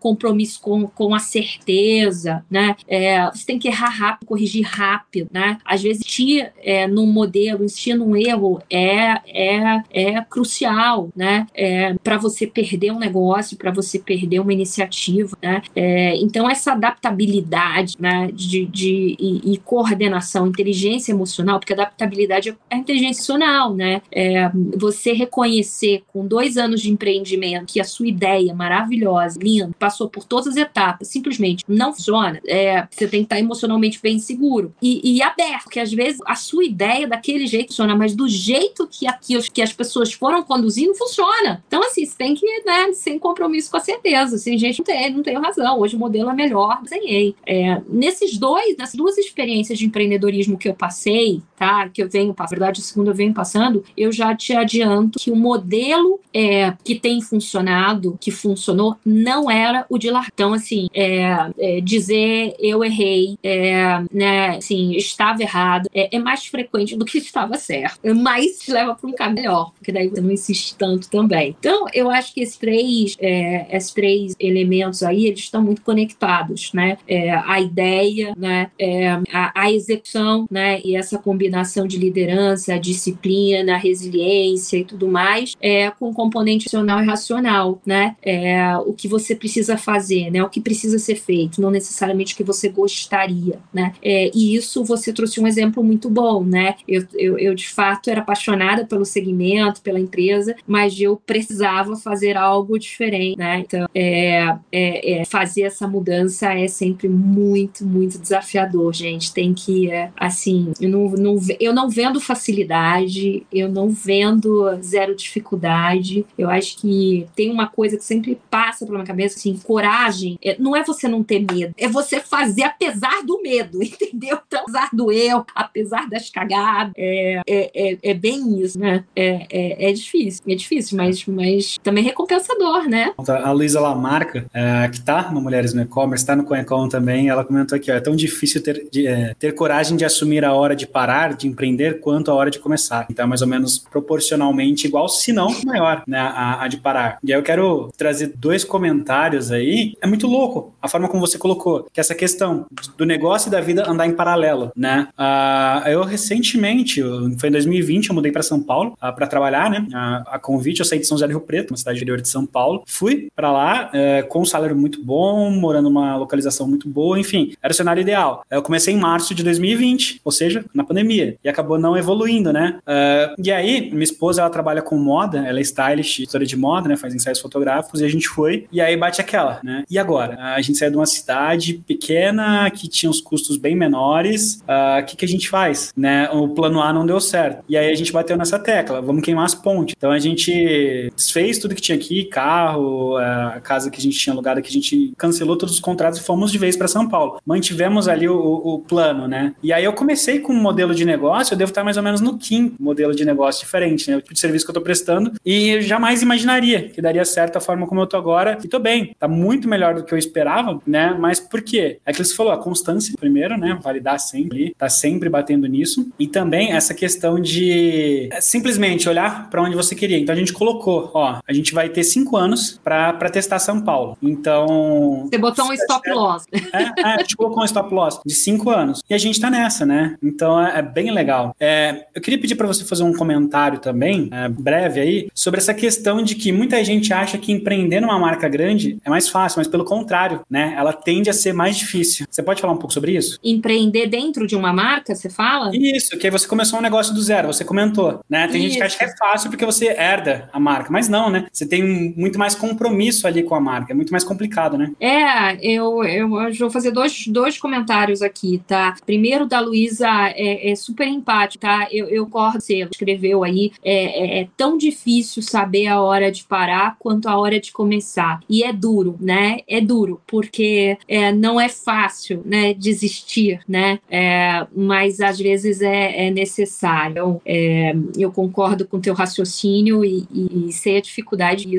Compromisso com, com a certeza, né? É, você tem que errar rápido, corrigir rápido, né? Às vezes, insistir é, num modelo, insistir num erro é, é, é crucial, né? É, para você perder um negócio, para você perder uma iniciativa, né? É, então, essa adaptabilidade, né? De, de, e, e, coordenação, inteligência emocional, porque adaptabilidade é inteligência emocional, né? É, você reconhecer com dois anos de empreendimento que a sua ideia maravilhosa, linda, passou por todas as etapas, simplesmente não funciona, é, você tem que estar emocionalmente bem seguro e, e aberto, porque às vezes a sua ideia daquele jeito funciona, mas do jeito que, aqui, que as pessoas foram conduzindo, funciona. Então, assim, você tem que, né, sem compromisso com a certeza. Assim, gente, não tem, não tenho razão. Hoje o modelo é melhor, desenhei. É, nesses dois, nessas duas experiências de empreendedorismo que eu passei, tá, que eu venho, na verdade, a segunda eu venho passando, eu já te adianto que o modelo é, que tem funcionado, que funcionou, não era o de lá. Então, assim, é, é, dizer eu errei, é, né, assim, estava errado, é, é, mais frequente do que estava certo. Mas te leva para um caminho melhor, porque daí você não insiste tanto também. Então, eu acho que esses três, é, esses três elementos aí, eles estão muito conectados, né? É, a ideia, né? É, a, a, execução, né? E essa combinação de liderança, disciplina, resiliência e tudo mais, é, com componente emocional e racional, né? É, o que você precisa fazer, né? O que precisa ser feito, não necessariamente o que você gostaria, né? É, e isso você trouxe um exemplo muito bom, né? Eu, eu, eu, de fato era apaixonada pelo segmento, pela empresa, mas eu precisava fazer algo diferente, né? Então, é, é, é fazer essa mudança é sempre muito, muito desafiador, gente. Tem que, é, assim, eu não, não, eu não vendo facilidade, eu não vendo zero dificuldade. Eu acho que tem uma coisa que sempre passa pela minha cabeça, assim, coragem. É, não é você não ter medo, é você fazer apesar do medo, entendeu? Então, apesar do erro, apesar das cagadas, é, é, é, é bem isso, né? É, é, é, difícil, é difícil, mas, mas também recompensador, né? A Luísa Lamarca, é, que tá no Mulheres no E-Commerce, tá no Conecom também, ela comentou aqui, ó, é tão difícil ter, de, é, ter coragem de assumir a hora de parar, de empreender, quanto a hora de começar. Então, é mais ou menos proporcionalmente igual, se não maior, né, a, a de parar. E aí eu quero trazer dois comentários aí. É muito louco a forma como você colocou, que essa questão do negócio e da vida andar em paralelo, né? Uh, eu recentemente, foi em 2020, eu mudei para São Paulo uh, para trabalhar, né? Uh, a convite, eu saí de São José do Rio Preto, uma cidade interior de São Paulo. Fui para lá uh, com um salário muito bom, morando numa localização muito boa, enfim, era o cenário ideal. Eu comecei em março de 2020, ou seja, na pandemia, e acabou não evoluindo, né? Uh, e aí, minha esposa, ela trabalha com moda, ela é stylist, história de moda, né? Faz ensaios fotográficos, e a gente foi, e aí bate aquela, né? E agora? A gente saiu de uma cidade pequena, que tinha os custos bem menores, o que, que a gente faz? Né? O plano A não deu certo. E aí a gente bateu nessa tecla, vamos queimar as pontes. Então a gente desfez tudo que tinha aqui, carro, a casa que a gente tinha alugado, que a gente cancelou todos os contratos e fomos de vez para São Paulo. Mantivemos ali o, o, plano, né? E aí eu comecei com um modelo de negócio, eu devo estar mais ou menos no quinto modelo de negócio diferente, né? O tipo de serviço que eu estou prestando e jamais imaginaria que daria certo a forma como eu tô agora. E tô bem, tá muito melhor do que eu esperava esperava, né? Mas por quê? É que você falou, a constância primeiro, né? Validar sempre, tá sempre batendo nisso. E também essa questão de é, simplesmente olhar para onde você queria. Então a gente colocou, ó, a gente vai ter cinco anos para testar São Paulo. Então. Você botou um stop loss. É, é, a gente colocou um stop loss de cinco anos. E a gente tá nessa, né? Então é, é bem legal. É, eu queria pedir para você fazer um comentário também, é, breve aí, sobre essa questão de que muita gente acha que empreender numa marca grande é mais fácil, mas pelo contrário, né? Ela tende a ser mais difícil. Você pode falar um pouco sobre isso? Empreender dentro de uma marca, você fala? Isso, que aí você começou um negócio do zero, você comentou, né? Tem isso. gente que acha que é fácil porque você herda a marca, mas não, né? Você tem muito mais compromisso ali com a marca, é muito mais complicado, né? É, eu, eu, eu vou fazer dois, dois comentários aqui, tá? Primeiro, da Luísa, é, é, super empático, tá? Eu, eu corro, você escreveu aí, é, é, é tão difícil saber a hora de parar quanto a hora de começar. E é duro, né? É duro, porque é, não é fácil, né? Desistir, né? É, mas às vezes é, é necessário. É, eu concordo com teu raciocínio e, e, e, sei a dificuldade que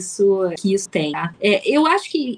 isso, tem. Tá? É, eu acho que,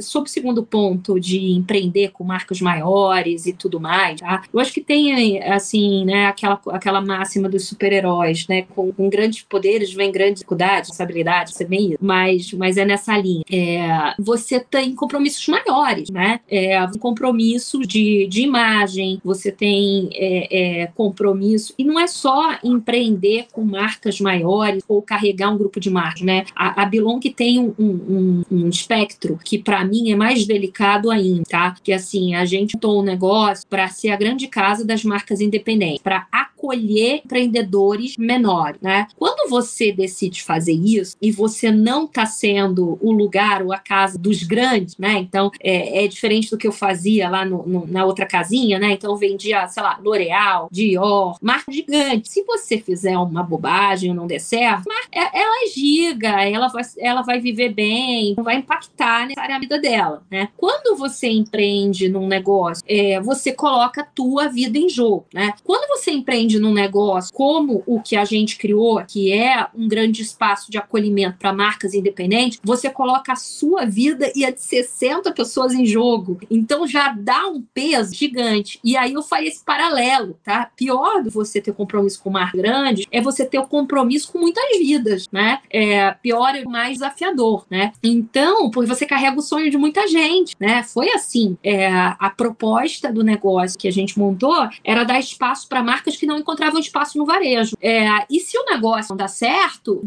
sob o segundo ponto de empreender com marcas maiores e tudo mais, tá? eu acho que tem, assim, né, aquela, aquela máxima dos super-heróis, né? Com, com, grandes poderes vem grandes dificuldades, responsabilidades, você vem isso. Mas, mas é nessa linha. É, você tem compromissos maiores, né? É, compromisso de, de imagem, você tem é, é, compromisso, e não é só empreender com marcas maiores ou carregar um grupo de marcas, né? A, a Bilong tem um, um, um espectro que para mim é mais delicado ainda, tá? Que assim, a gente montou um negócio para ser a grande casa das marcas independentes, para acolher empreendedores menores, né? Quando você decide fazer isso e você não está sendo o lugar ou a casa dos grandes, né? Então é, é diferente do que eu fazia lá no, no, na outra casinha, né? Então eu vendia, sei lá, L'Oreal, Dior, marca gigante. Se você fizer uma bobagem ou não der certo, é, ela é giga, ela vai, ela vai viver bem, não vai impactar necessariamente a vida dela, né? Quando você empreende num negócio, é, você coloca a tua vida em jogo, né? Quando você empreende num negócio como o que a gente criou, que é um grande espaço de acolhimento para marcas independentes, você coloca a sua vida e a de 60 pessoas em jogo. Então já dá um peso gigante. E aí eu faria esse paralelo, tá? Pior do você ter compromisso com mar grande é você ter o um compromisso com muitas vidas, né? É, pior e mais desafiador, né? Então, porque você carrega o sonho de muita gente, né? Foi assim. É, a proposta do negócio que a gente montou era dar espaço para marcas que não encontravam espaço no varejo. É, e se o negócio não dá certo,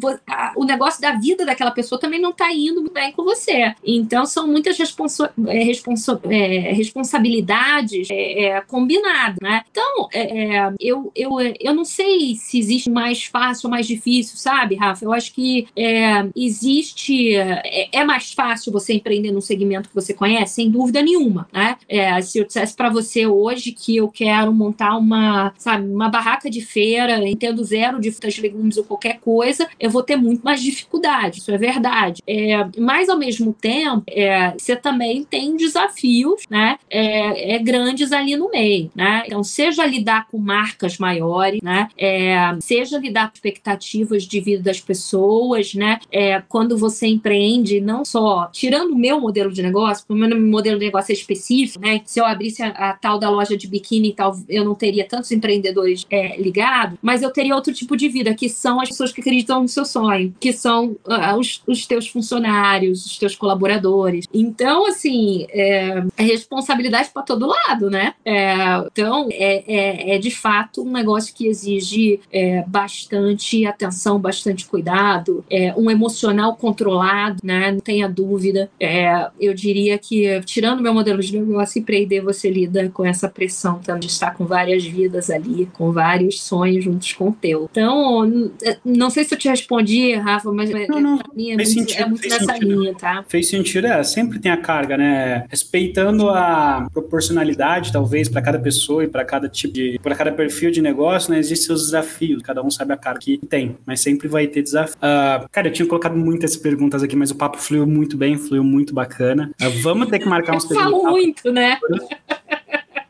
o negócio da vida daquela pessoa também não está indo bem com você. Então, são muitas responsa é, é, responsabilidades é, é, combinadas, né? Então, é, eu, eu, eu não sei se existe mais fácil ou mais difícil, sabe, Rafa? Eu acho que existe... É, mais fácil você empreender num segmento que você conhece? Sem dúvida nenhuma, né? se eu dissesse para você hoje que eu quero montar uma, sabe, uma barraca de feira, entendo zero de frutas, legumes ou qualquer coisa, eu vou ter muito mais dificuldade, isso é verdade. É, mas, ao mesmo tempo, é, você também tem desafios né, é, é, grandes ali no meio. Né? Então, seja lidar com marcas maiores, né, é, seja lidar com expectativas de vida das pessoas, né, é, quando você empreende, não só tirando o meu modelo de negócio, o meu modelo de negócio é específico, né, se eu abrisse a, a tal da loja de biquíni, tal, eu não teria tantos empreendedores é, ligados, mas eu teria outro tipo de vida, que são as pessoas que acreditam no seu sonho, que são uh, os, os teus funcionários, os teus colaboradores. Então, assim, é, é responsabilidade para todo lado, né? É, então, é, é, é, de fato um negócio que exige é, bastante atenção, bastante cuidado, é, um emocional controlado, né? Não tenha dúvida. Eu diria que, tirando meu modelo de negócio, empreender, você lida com essa pressão também de estar com várias vidas ali, com vários sonhos juntos com o teu. Então, não sei se eu te respondi, Rafa, mas não, não. mim é muito, sentido, é muito nessa sentido. linha, tá? Fez sentido, é, sempre tem a carga, né? Respeitando a proporcionalidade, talvez, para cada pessoa e para cada tipo de. para cada perfil de negócio, né? Existem seus desafios, cada um sabe a carga que tem, mas sempre vai ter desafio. Uh, cara, eu tinha colocado muitas perguntas aqui, mas o papo fluiu muito bem, fluiu muito bacana. Uh, vamos ter que marcar uns perguntas. Falo muito, né?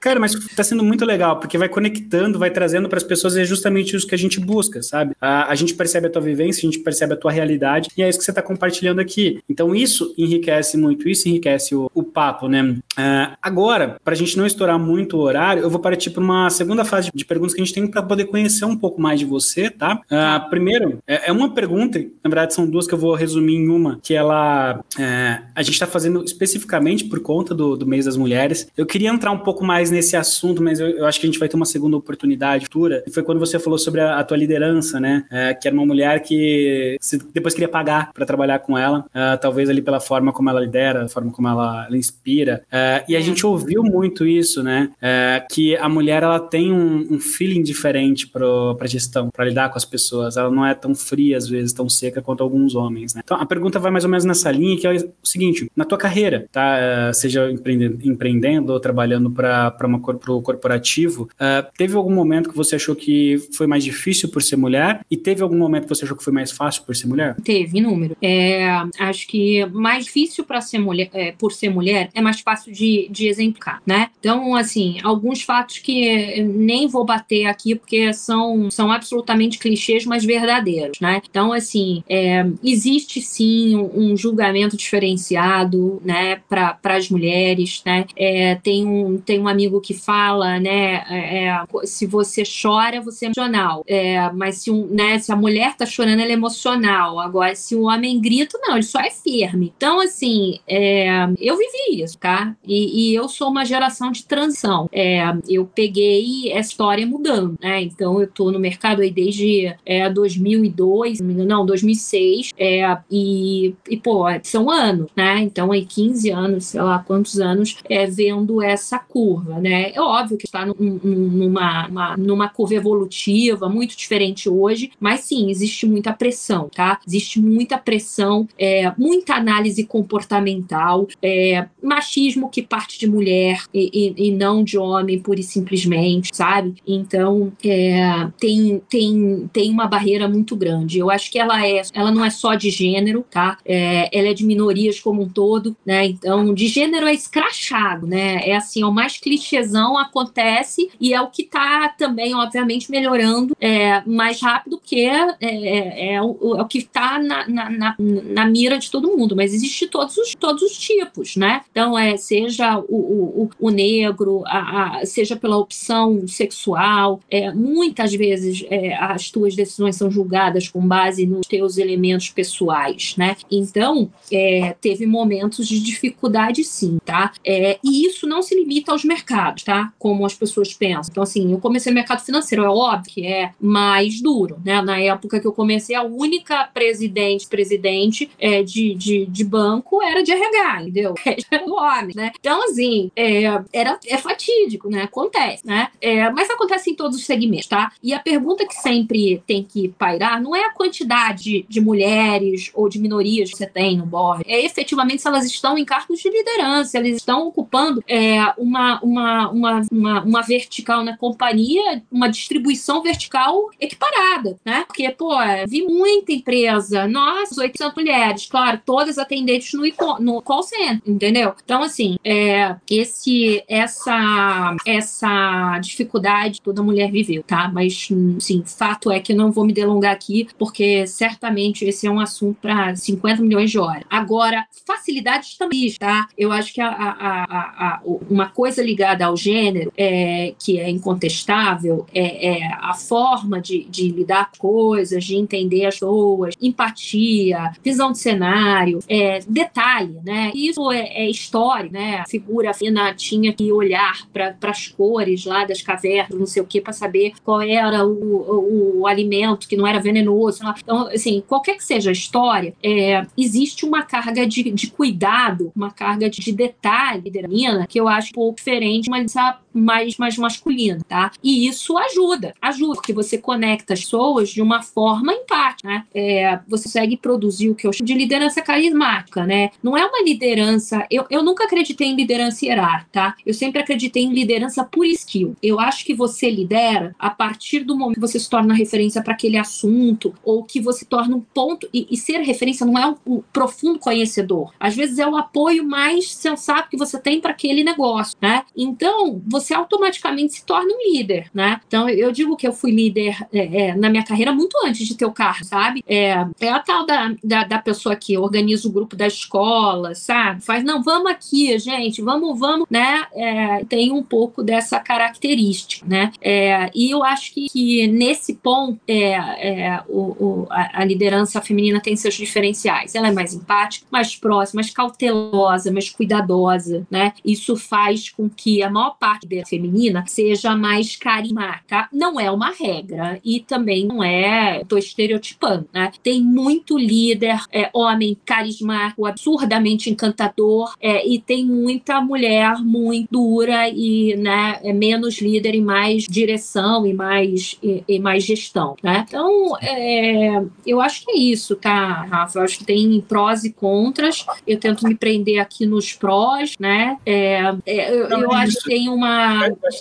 Cara, mas tá sendo muito legal, porque vai conectando, vai trazendo para as pessoas é justamente isso que a gente busca, sabe? A, a gente percebe a tua vivência, a gente percebe a tua realidade e é isso que você tá compartilhando aqui. Então isso enriquece muito, isso enriquece o, o papo, né? Uh, agora, pra gente não estourar muito o horário, eu vou partir para uma segunda fase de perguntas que a gente tem para poder conhecer um pouco mais de você, tá? Uh, primeiro, é, é, uma pergunta, na verdade são duas que eu vou resumir em uma, que ela é, a gente está fazendo especificamente por conta do, do mês das mulheres. Eu queria entrar um pouco mais nesse assunto, mas eu, eu acho que a gente vai ter uma segunda oportunidade futura. Foi quando você falou sobre a, a tua liderança, né? É, que era uma mulher que depois queria pagar para trabalhar com ela, uh, talvez ali pela forma como ela lidera, a forma como ela, ela inspira. Uh, e a gente ouviu muito isso, né? Uh, que a mulher ela tem um, um feeling diferente para gestão, para lidar com as pessoas. Ela não é tão fria às vezes, tão seca quanto alguns homens, né? Então a pergunta vai mais ou menos nessa linha, que é o seguinte: na tua carreira, tá? seja empreendendo, empreendendo ou trabalhando para o corporativo, teve algum momento que você achou que foi mais difícil por ser mulher? E teve algum momento que você achou que foi mais fácil por ser mulher? Teve, inúmero. É, acho que mais difícil para ser mulher, é, por ser mulher, é mais fácil de, de exemplificar, né? Então, assim, alguns fatos que nem vou bater aqui porque são, são absolutamente clichês, mas verdadeiros, né? Então, assim, é, existe sim um, um julgamento diferenciado, né, para as mulheres, né? É, tem, um, tem um amigo que fala, né, é, é se você chora, você é emocional, é, mas se, um, né, se a mulher tá chorando, ela é emocional. Agora, se o homem grita, não, ele só é firme. Então, assim, é, eu vivi isso, tá? E, e, eu sou uma geração de transição. É, eu peguei essa história mudando, né? Então, eu tô no mercado aí desde é, 2002, não, 2006, é, e, e, pô, são anos, né? Então, aí 15 anos, sei lá quantos anos, é, vendo essa curva, né? É óbvio que está num, numa, uma, numa curva evolutiva muito diferente hoje, mas sim, existe muita pressão, tá? Existe muita pressão, é, muita análise comportamental, é, machismo que parte de mulher e, e, e, não de homem, pura e simplesmente, sabe? Então, é, tem, tem, tem uma barreira muito grande. Eu acho que ela é, ela não é só de gênero, tá? É, ela é de minorias como um todo, né? Então, de gênero é escrachado, né? É assim, é o mais clichêzão acontece e é o que tá também, obviamente, melhorando é, mais rápido, porque é, é, é, o, é o que tá na, na, na, na, mira de todo mundo, mas existe todos os, todos os tipos, né? Então, é, seja o, o, o negro, a, a, seja pela opção sexual, é, muitas vezes é, as tuas decisões são julgadas com base nos teus elementos pessoais, né? Então, é, teve momentos de dificuldade sim, tá? É, e isso não se limita aos mercados, tá? Como as pessoas pensam. Então, assim, eu comecei no mercado financeiro, é óbvio que é mais duro, né? Na época que eu comecei, a única presidente, presidente é, de, de, de banco era de RH, entendeu? Era o homem, né? Então, assim, é, era, é fatídico, né? Acontece, né? É, mas acontece em todos os segmentos, tá? E a pergunta que sempre tem que pairar não é a quantidade de mulheres ou de minorias que você tem no board, é efetivamente se elas estão em cargos de liderança, elas estão ocupando é, uma, uma, uma, uma, uma vertical na companhia, uma distribuição vertical equiparada, né? Porque, pô, vi muita empresa, nossa, 800 mulheres, claro, todas atendentes no, no call center, entendeu? Então, assim, é, esse, essa, essa dificuldade toda mulher viveu, tá? Mas, sim, fato é que eu não vou me delongar aqui, porque certamente esse é um assunto para 50 milhões de horas. Agora, facilidades também, tá? Eu acho que a, a, a, uma coisa ligada ao gênero, é, que é incontestável, é, é a forma de, de lidar com coisas, de entender as pessoas, empatia, visão de cenário, é, detalhe, né? Isso é, é história, né? A figura fina tinha que olhar para as cores lá das cavernas, não sei o que, para saber qual era o, o, o, alimento que não era venenoso. Então, assim, qualquer que seja a história, é, existe uma carga de, de cuidado, uma carga de, de detalhe da mina que eu acho um pouco diferente, mas mais, mais masculina, tá? E isso ajuda, ajuda, porque você conecta as pessoas de uma forma empática, né? É, você consegue produzir o que eu chamo de liderança carismática, né? Não é uma liderança. Eu, eu nunca acreditei em liderança hierárquica, tá? Eu sempre acreditei em liderança por skill. Eu acho que você lidera a partir do momento que você se torna referência para aquele assunto, ou que você torna um ponto. E, e ser referência não é um, um, profundo conhecedor. Às vezes é o apoio mais sensato que você tem para aquele negócio, né? Então, você você automaticamente se torna um líder, né? Então, eu digo que eu fui líder é, é, na minha carreira muito antes de ter o carro, sabe? É, é a tal da, da, da, pessoa que organiza o grupo da escola, sabe? Faz, não, vamos aqui, gente, vamos, vamos, né? É, tem um pouco dessa característica, né? É, e eu acho que, que nesse ponto, é, é, o, o, a, a, liderança feminina tem seus diferenciais. Ela é mais empática, mais próxima, mais cautelosa, mais cuidadosa, né? Isso faz com que a maior parte da feminina seja mais carismática. Não é uma regra e também não é, estou estereotipando, né? Tem muito líder, é, homem carismático, absurdamente encantador, é, e tem muita mulher muito dura e, né, é menos líder e mais direção e mais e, e mais gestão, né? Então, é, eu acho que é isso, tá, Rafa? Eu acho que tem prós e contras. Eu tento me prender aqui nos prós, né? É, é, eu, eu acho que tem uma.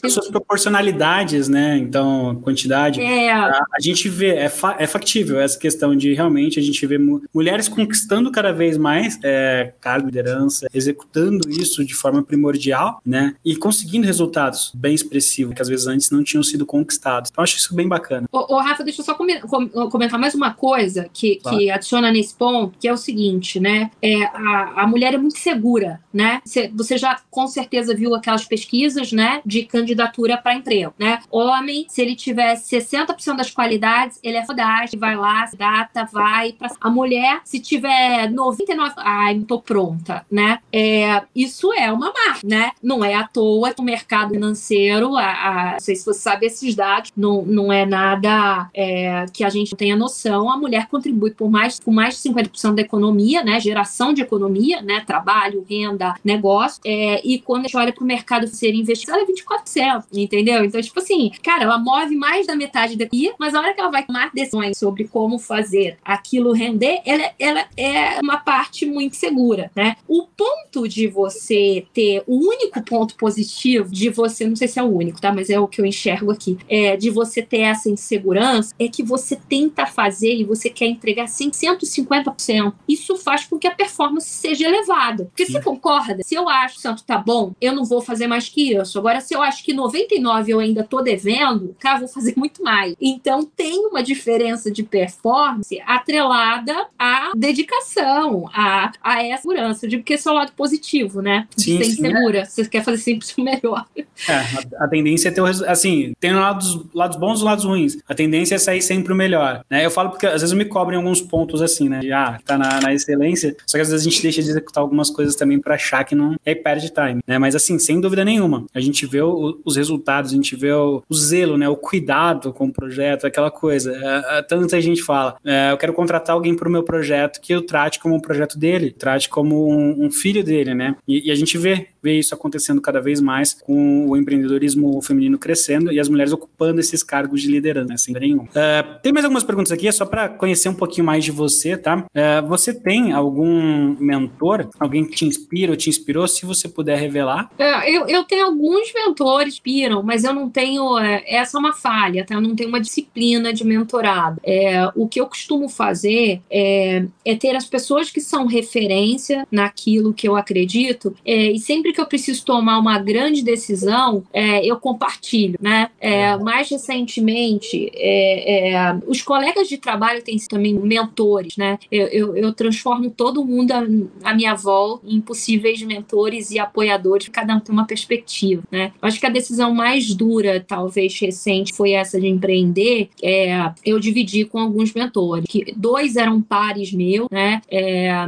As suas proporcionalidades, né? Então, quantidade. É. A, a gente vê, é, fa, é factível essa questão de realmente a gente vê mulheres conquistando cada vez mais é, cargo, liderança, executando isso de forma primordial, né? E conseguindo resultados bem expressivos, que às vezes antes não tinham sido conquistados. Então, acho isso bem bacana. Ô, ô Rafa, deixa eu só comentar mais uma coisa que, claro. que adiciona nesse ponto, que é o seguinte, né? É, a, a mulher é muito segura, né? Você já com certeza viu aquelas pesquisas, né? De candidatura para emprego, né? Homem, se ele tiver 60% das qualidades, ele é fodástico, vai lá, data, vai. Pra... A mulher, se tiver 99%, ai, não tô pronta, né? É, isso é uma marca, né? Não é à toa que o mercado financeiro, a, a, não sei se você sabe esses dados, não, não é nada é, que a gente tenha noção. A mulher contribui por mais, por mais de 50% da economia, né? Geração de economia, né? Trabalho, renda, negócio. É, e quando a gente olha para o mercado ser investido, é 24%, entendeu? Então, tipo assim, cara, ela move mais da metade daqui, mas a hora que ela vai tomar decisões sobre como fazer aquilo render, ela, ela é uma parte muito segura, né? O ponto de você ter o único ponto positivo de você, não sei se é o único, tá? Mas é o que eu enxergo aqui, é de você ter essa insegurança, é que você tenta fazer e você quer entregar 150%. Isso faz com que a performance seja elevada. Porque Sim. você concorda? Se eu acho que o santo tá bom, eu não vou fazer mais que isso. Agora, se eu acho que 99 eu ainda tô devendo, cara, vou fazer muito mais. Então, tem uma diferença de performance atrelada à dedicação, a, a essa segurança. Eu digo que esse é o lado positivo, né? De sim, ser sim, insegura. É. Você quer fazer sempre o melhor. É, a, a, tendência é ter o assim, tem lados, lados bons e lados ruins. A tendência é sair sempre o melhor. Né? Eu falo porque às vezes me cobro em alguns pontos assim, né? De, ah, tá na, na excelência. Só que às vezes a gente deixa de executar algumas coisas também para achar que não. é perde time. Né? Mas assim, sem dúvida nenhuma, a gente vê o, os resultados, a gente vê o, o, zelo, né? O cuidado com o projeto, aquela coisa. É, é, tanta gente fala, é, eu quero contratar alguém para o meu projeto que eu trate como um projeto dele, trate como um, um filho dele, né? E, e a gente vê vê isso acontecendo cada vez mais com o empreendedorismo feminino crescendo e as mulheres ocupando esses cargos de liderança, né, sem nenhum. Uh, tem mais algumas perguntas aqui, é só para conhecer um pouquinho mais de você, tá? Uh, você tem algum mentor, alguém que te inspira ou te inspirou, se você puder revelar? É, eu, eu tenho alguns mentores que inspiram, mas eu não tenho, é, essa é uma falha, tá? Eu não tenho uma disciplina de mentorado. É, o que eu costumo fazer é, é ter as pessoas que são referência naquilo que eu acredito é, e sempre sempre que eu preciso tomar uma grande decisão, é, eu compartilho, né? É, é. mais recentemente, é, é, os colegas de trabalho têm também mentores, né? Eu, eu, eu transformo todo mundo à minha volta em possíveis mentores e apoiadores, cada um tem uma perspectiva, né? Acho que a decisão mais dura, talvez recente, foi essa de empreender. É, eu dividi com alguns mentores, que dois eram pares meus, né?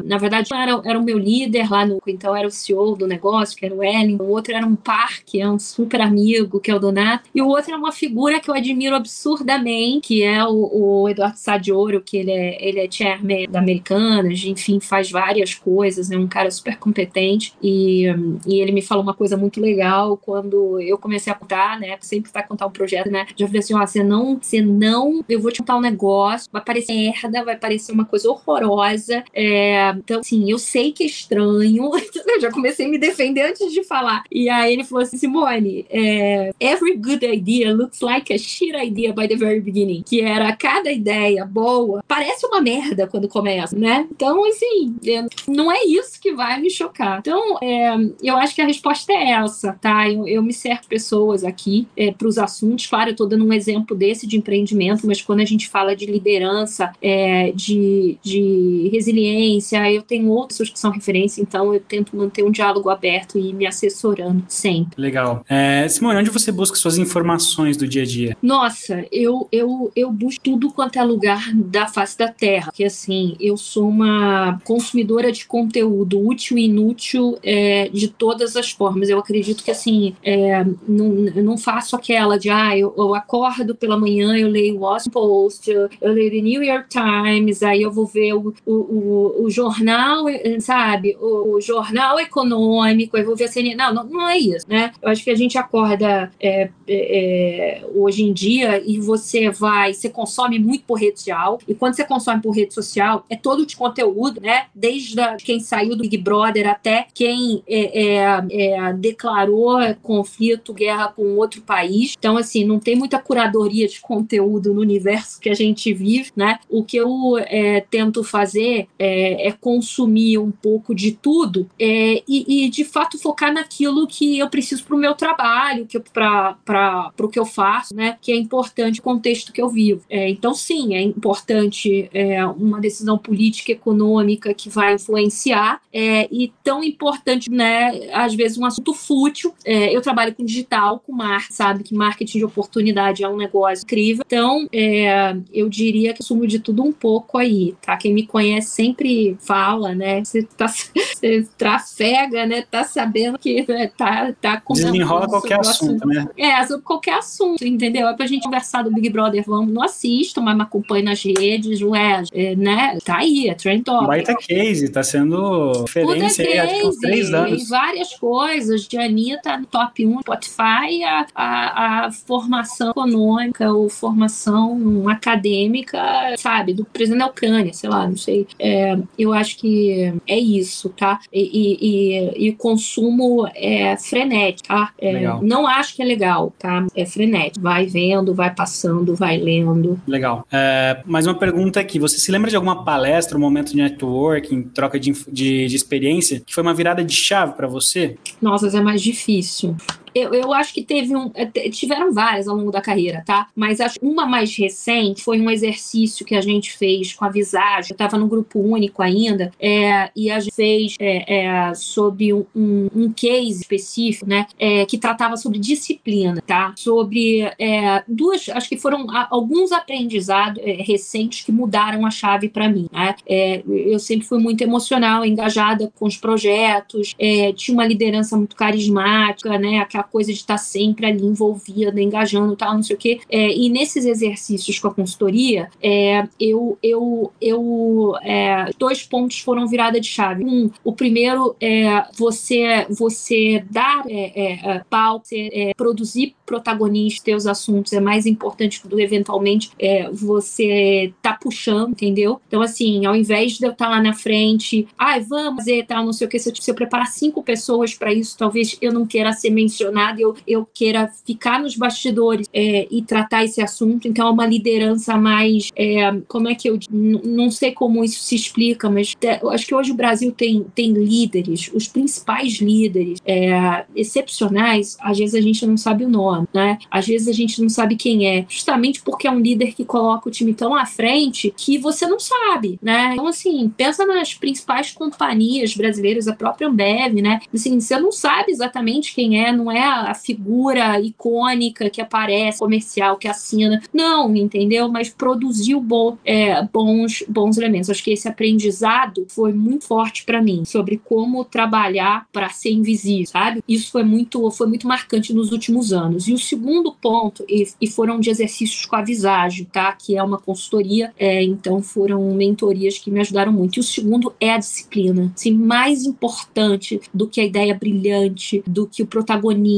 Na verdade, era, era o meu líder lá no, então era o CEO do negócio que era o Wellington, o outro era um par, que é um super amigo, que é o Donato, e o outro é uma figura que eu admiro absurdamente, que é o, o Eduardo Sadioro, que ele é, ele é chairman da Americanas, enfim, faz várias coisas, é um cara super competente, e, e ele me falou uma coisa muito legal quando eu comecei a contar, né, sempre está contar um projeto, né, já falei assim, ó, você não, você não, eu vou te contar um negócio, vai parecer merda, vai parecer uma coisa horrorosa, é, então, assim, eu sei que é estranho, Eu já comecei a me defender antes de falar. E aí ele falou assim, Simone, é, every good idea looks like a shit idea by the very beginning. Que era cada ideia boa, parece uma merda quando começa, né? Então, assim, é, não é isso que vai me chocar. Então, é, eu acho que a resposta é essa, tá? Eu, eu me cerco pessoas aqui é, para os assuntos. Claro, eu estou dando um exemplo desse de empreendimento, mas quando a gente fala de liderança, é, de, de resiliência, eu tenho outras que são referência, então eu tento manter um diálogo aberto e me assessorando sempre. Legal. É, Simone, onde você busca suas informações do dia a dia? Nossa, eu, eu, eu busco tudo quanto é lugar da face da terra, que assim, eu sou uma consumidora de conteúdo útil e inútil é, de todas as formas. Eu acredito que assim, é, não, não faço aquela de ah, eu, eu, acordo pela manhã, eu leio o Washington Post, eu, eu leio o New York Times, aí eu vou ver o, o, o, o jornal, sabe, o, o, jornal econômico, eu vou ver a CNN. Não, não, não, é isso, né? Eu acho que a gente acorda é, é, é, hoje em dia e você vai, você consome muito por rede social, e quando você consome por rede social, é todo de conteúdo, né? Desde a, quem saiu do Big Brother até quem é, é, é declarou conflito, guerra com outro país. Então, assim, não tem muita curadoria de conteúdo no universo que a gente vive, né? O que eu tento fazer é, consumir um pouco de tudo e, e, de fato, focar naquilo que eu preciso para o meu trabalho, para o que eu faço, né? Que é importante o contexto que eu vivo. É, então, sim, é importante é, uma decisão política, econômica que vai influenciar e tão importante, né? Às vezes, um assunto fútil. eu trabalho com digital, com marketing, sabe? Que marketing de oportunidade é um negócio incrível. Então, é, eu diria que sumo de tudo um pouco aí, tá? Quem me conhece sempre fala, né? Você, tá, você trafega, né? Tá sabendo que né, tá, tá Desenrola qualquer assunto, assunto, né? É, sobre qualquer assunto, entendeu? É pra gente conversar do Big Brother, vamos, não assisto, mas me nas redes, ué, é, né? Tá aí, é trend top. Baita case, tá sendo referência aí há três anos. E várias coisas, de Anitta no top 1 Spotify, a, a, a formação econômica ou formação acadêmica, sabe, do presidente da Ucrânia, sei lá, não sei. É, eu acho que é isso, tá? E, e, e o consumo é frenético, tá? É, não acho que é legal, tá? É frenético. Vai vendo, vai passando, vai lendo. Legal. É, mais uma pergunta aqui. Você se lembra de alguma palestra, um momento de networking, troca de, de, de experiência, que foi uma virada de chave para você? Nossa, é mais difícil eu, eu acho que teve um. É, tiveram várias ao longo da carreira, tá? Mas acho uma mais recente foi um exercício que a gente fez com a Visagem. Eu estava no grupo único ainda, é, e a gente fez é, é, sobre um, um, case específico, né? É, que tratava sobre disciplina, tá? Sobre é, duas. Acho que foram alguns aprendizados recentes que mudaram a chave para mim, né? eu sempre fui muito emocional, engajada com os projetos, tinha uma liderança muito carismática, né? Aquela coisa de estar sempre ali envolvida, engajando tal, não sei o quê. É, e nesses exercícios com a consultoria, é, eu, eu, eu é, dois pontos foram virada de chave. Um, o primeiro é você, você dar é, é, é palco, é, produzir protagonista, teus assuntos é mais importante do que eventualmente você tá puxando, entendeu? Então, assim, ao invés de eu estar tá lá na frente, ai, ah, vamos fazer tal, não sei o que, se eu, se eu preparar cinco pessoas para isso, talvez eu não queira ser nada, eu, eu queira ficar nos bastidores é, e tratar esse assunto. Então, é uma liderança mais. É, como é que eu. Não sei como isso se explica, mas acho que hoje o Brasil tem, tem líderes, os principais líderes é, excepcionais, às vezes a gente não sabe o nome, né? Às vezes a gente não sabe quem é, justamente porque é um líder que coloca o time tão à frente que você não sabe, né? Então, assim, pensa nas principais companhias brasileiras, a própria Ambev, né? Assim, você não sabe exatamente quem é, não é a figura icônica que aparece, comercial, que assina. Não, entendeu? Mas produziu bo é, bons, bons elementos. Acho que esse aprendizado foi muito forte para mim sobre como trabalhar para ser invisível, sabe? Isso foi muito, foi muito marcante nos últimos anos. E o segundo ponto, e, e foram de exercícios com a Visagem, tá? Que é uma consultoria, é, então foram mentorias que me ajudaram muito. E o segundo é a disciplina. Assim, mais importante do que a ideia brilhante, do que o protagonismo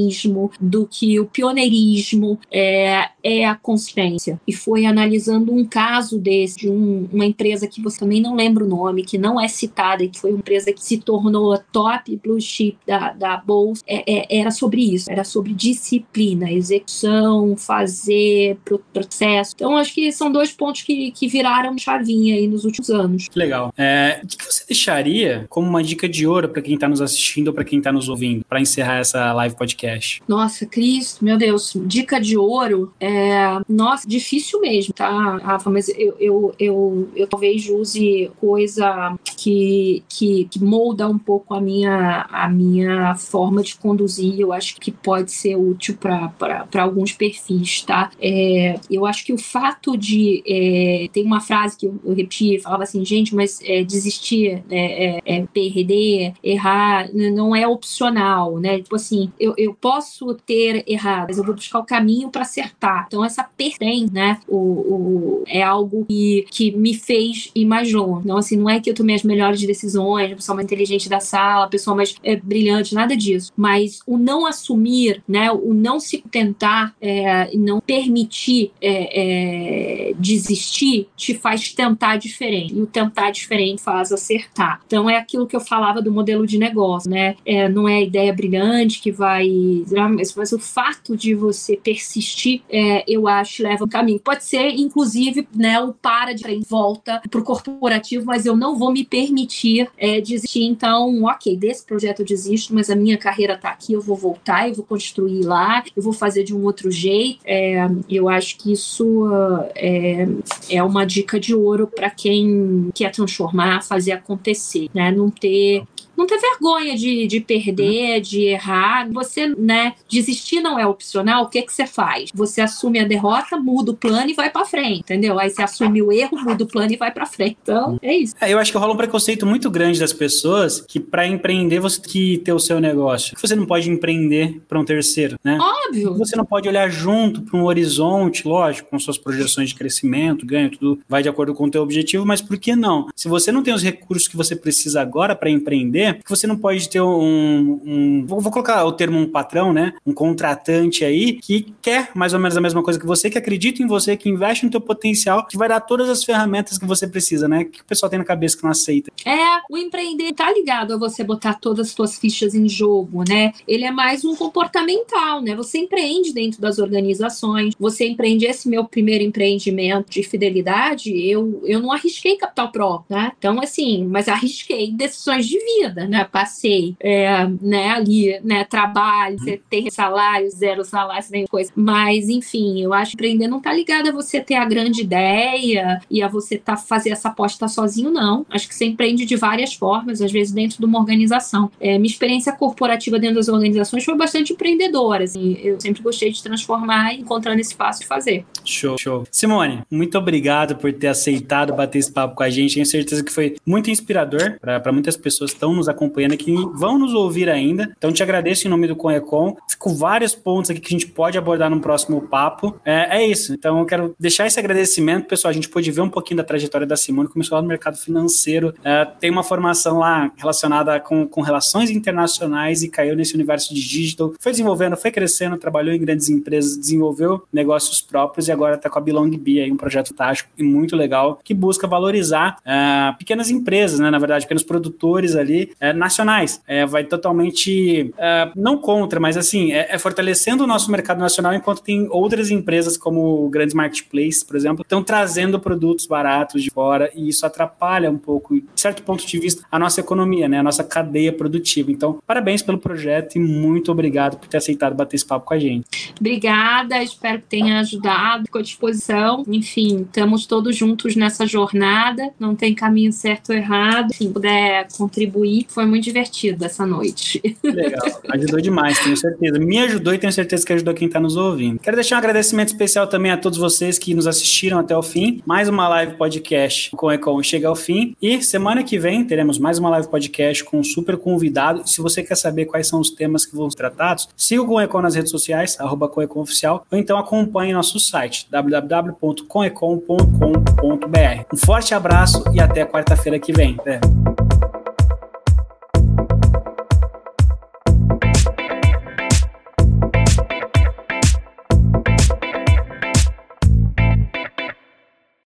do que o pioneirismo é, é a consistência. E foi analisando um caso desse, de um, uma empresa que você também não lembra o nome, que não é citada, e que foi uma empresa que se tornou top blue chip da, da Bolsa, é, é, era sobre isso, era sobre disciplina, execução, fazer processo. Então, acho que são dois pontos que, que viraram chavinha aí nos últimos anos. Legal. É, o que você deixaria como uma dica de ouro para quem está nos assistindo ou para quem está nos ouvindo, para encerrar essa live podcast? Nossa, Cris, meu Deus, dica de ouro é. Nossa, difícil mesmo, tá, Rafa? Mas eu, eu, eu, eu talvez use coisa que, que, que molda um pouco a minha, a minha forma de conduzir. Eu acho que pode ser útil para alguns perfis, tá? É, eu acho que o fato de. É, tem uma frase que eu, eu repeti, falava assim, gente, mas é, desistir, é, é, é perder, errar, não é opcional, né? Tipo assim, eu, eu posso ter errado, mas eu vou buscar o caminho para acertar. Então, essa pertence, né? O, o, é algo que, que me fez ir mais longe. Então, assim, não é que eu tomei as melhores decisões, a pessoa mais inteligente da sala, a pessoa mais é, brilhante, nada disso. Mas o não assumir, né? O não se tentar é, e não permitir é, é, desistir te faz tentar diferente. E o tentar diferente faz acertar. Então, é aquilo que eu falava do modelo de negócio, né? É, não é a ideia brilhante que vai. Mas, mas o fato de você persistir, é, eu acho, leva um caminho. Pode ser, inclusive, né, o para de em volta para o corporativo, mas eu não vou me permitir é, desistir. Então, ok, desse projeto eu desisto, mas a minha carreira está aqui, eu vou voltar, eu vou construir lá, eu vou fazer de um outro jeito. É, eu acho que isso é, é uma dica de ouro para quem quer transformar, fazer acontecer, né? Não ter não ter vergonha de, de perder, uhum. de errar. Você, né, desistir não é opcional. O que que você faz? Você assume a derrota, muda o plano e vai para frente, entendeu? Aí você assume o erro, muda o plano e vai para frente. Então, é isso. É, eu acho que rola um preconceito muito grande das pessoas que para empreender você tem que ter o seu negócio. Você não pode empreender para um terceiro, né? Óbvio. Você não pode olhar junto para um horizonte, lógico, com suas projeções de crescimento, ganho, tudo vai de acordo com o teu objetivo, mas por que não? Se você não tem os recursos que você precisa agora para empreender, que você não pode ter um, um vou, vou, colocar o termo um patrão, né? Um contratante aí que quer mais ou menos a mesma coisa que você, que acredita em você, que investe no teu potencial, que vai dar todas as ferramentas que você precisa, né? Que o pessoal tem na cabeça que não aceita. É, o empreender tá ligado a você botar todas as suas fichas em jogo, né? Ele é mais um comportamental, né? Você empreende dentro das organizações, você empreende esse meu primeiro empreendimento de fidelidade, eu, eu não arrisquei capital próprio, né? Então, assim, mas arrisquei decisões de vida vida, né? Passei, é, né, ali, né, trabalho, você tem salário, zero salário, nem coisa. Mas, enfim, eu acho que empreender não tá ligado a você ter a grande ideia e a você tá fazer essa aposta sozinho, não. Acho que você empreende de várias formas, às vezes dentro de uma organização. É, minha experiência corporativa dentro das organizações foi bastante empreendedora, assim. Eu sempre gostei de transformar e encontrando esse espaço de fazer. Show, show. Simone, muito obrigado por ter aceitado bater esse papo com a gente. Tenho certeza que foi muito inspirador para muitas pessoas que estão nos acompanhando aqui, vão nos ouvir ainda. Então, te agradeço em nome do Conecon. Ficou vários pontos aqui que a gente pode abordar no próximo papo. É, é isso. Então, eu quero deixar esse agradecimento, pessoal. A gente pôde ver um pouquinho da trajetória da Simone, começou lá no mercado financeiro, é, tem uma formação lá relacionada com, com relações internacionais e caiu nesse universo de digital. Foi desenvolvendo, foi crescendo, trabalhou em grandes empresas, desenvolveu negócios próprios e agora está com a Belong Be, aí, um projeto tático e muito legal que busca valorizar é, pequenas empresas, né, na verdade, pequenos produtores ali é, nacionais. É, vai totalmente, é, não contra, mas assim, é, é, fortalecendo o nosso mercado nacional, enquanto tem outras empresas, como grandes marketplaces, por exemplo, estão trazendo produtos baratos de fora, e isso atrapalha um pouco, de certo ponto de vista, a nossa economia, né, a nossa cadeia produtiva. Então, parabéns pelo projeto e muito obrigado por ter aceitado bater esse papo com a gente. Obrigada, espero que tenha ajudado, ficou à disposição. Enfim, estamos todos juntos nessa jornada, não tem caminho certo ou errado. Se puder contribuir, foi muito divertido essa noite. Legal, ajudou demais, tenho certeza. Me ajudou e tenho certeza que ajudou quem está nos ouvindo. Quero deixar um agradecimento especial também a todos vocês que nos assistiram até o fim. Mais uma live podcast com Econ chega ao fim. E semana que vem teremos mais uma live podcast com um super convidado. Se você quer saber quais são os temas que vão ser tratados, siga o Econ nas redes sociais, arroba Oficial, ou então acompanhe nosso site www.conecon.com.br. Um forte abraço e até quarta-feira que vem. Até.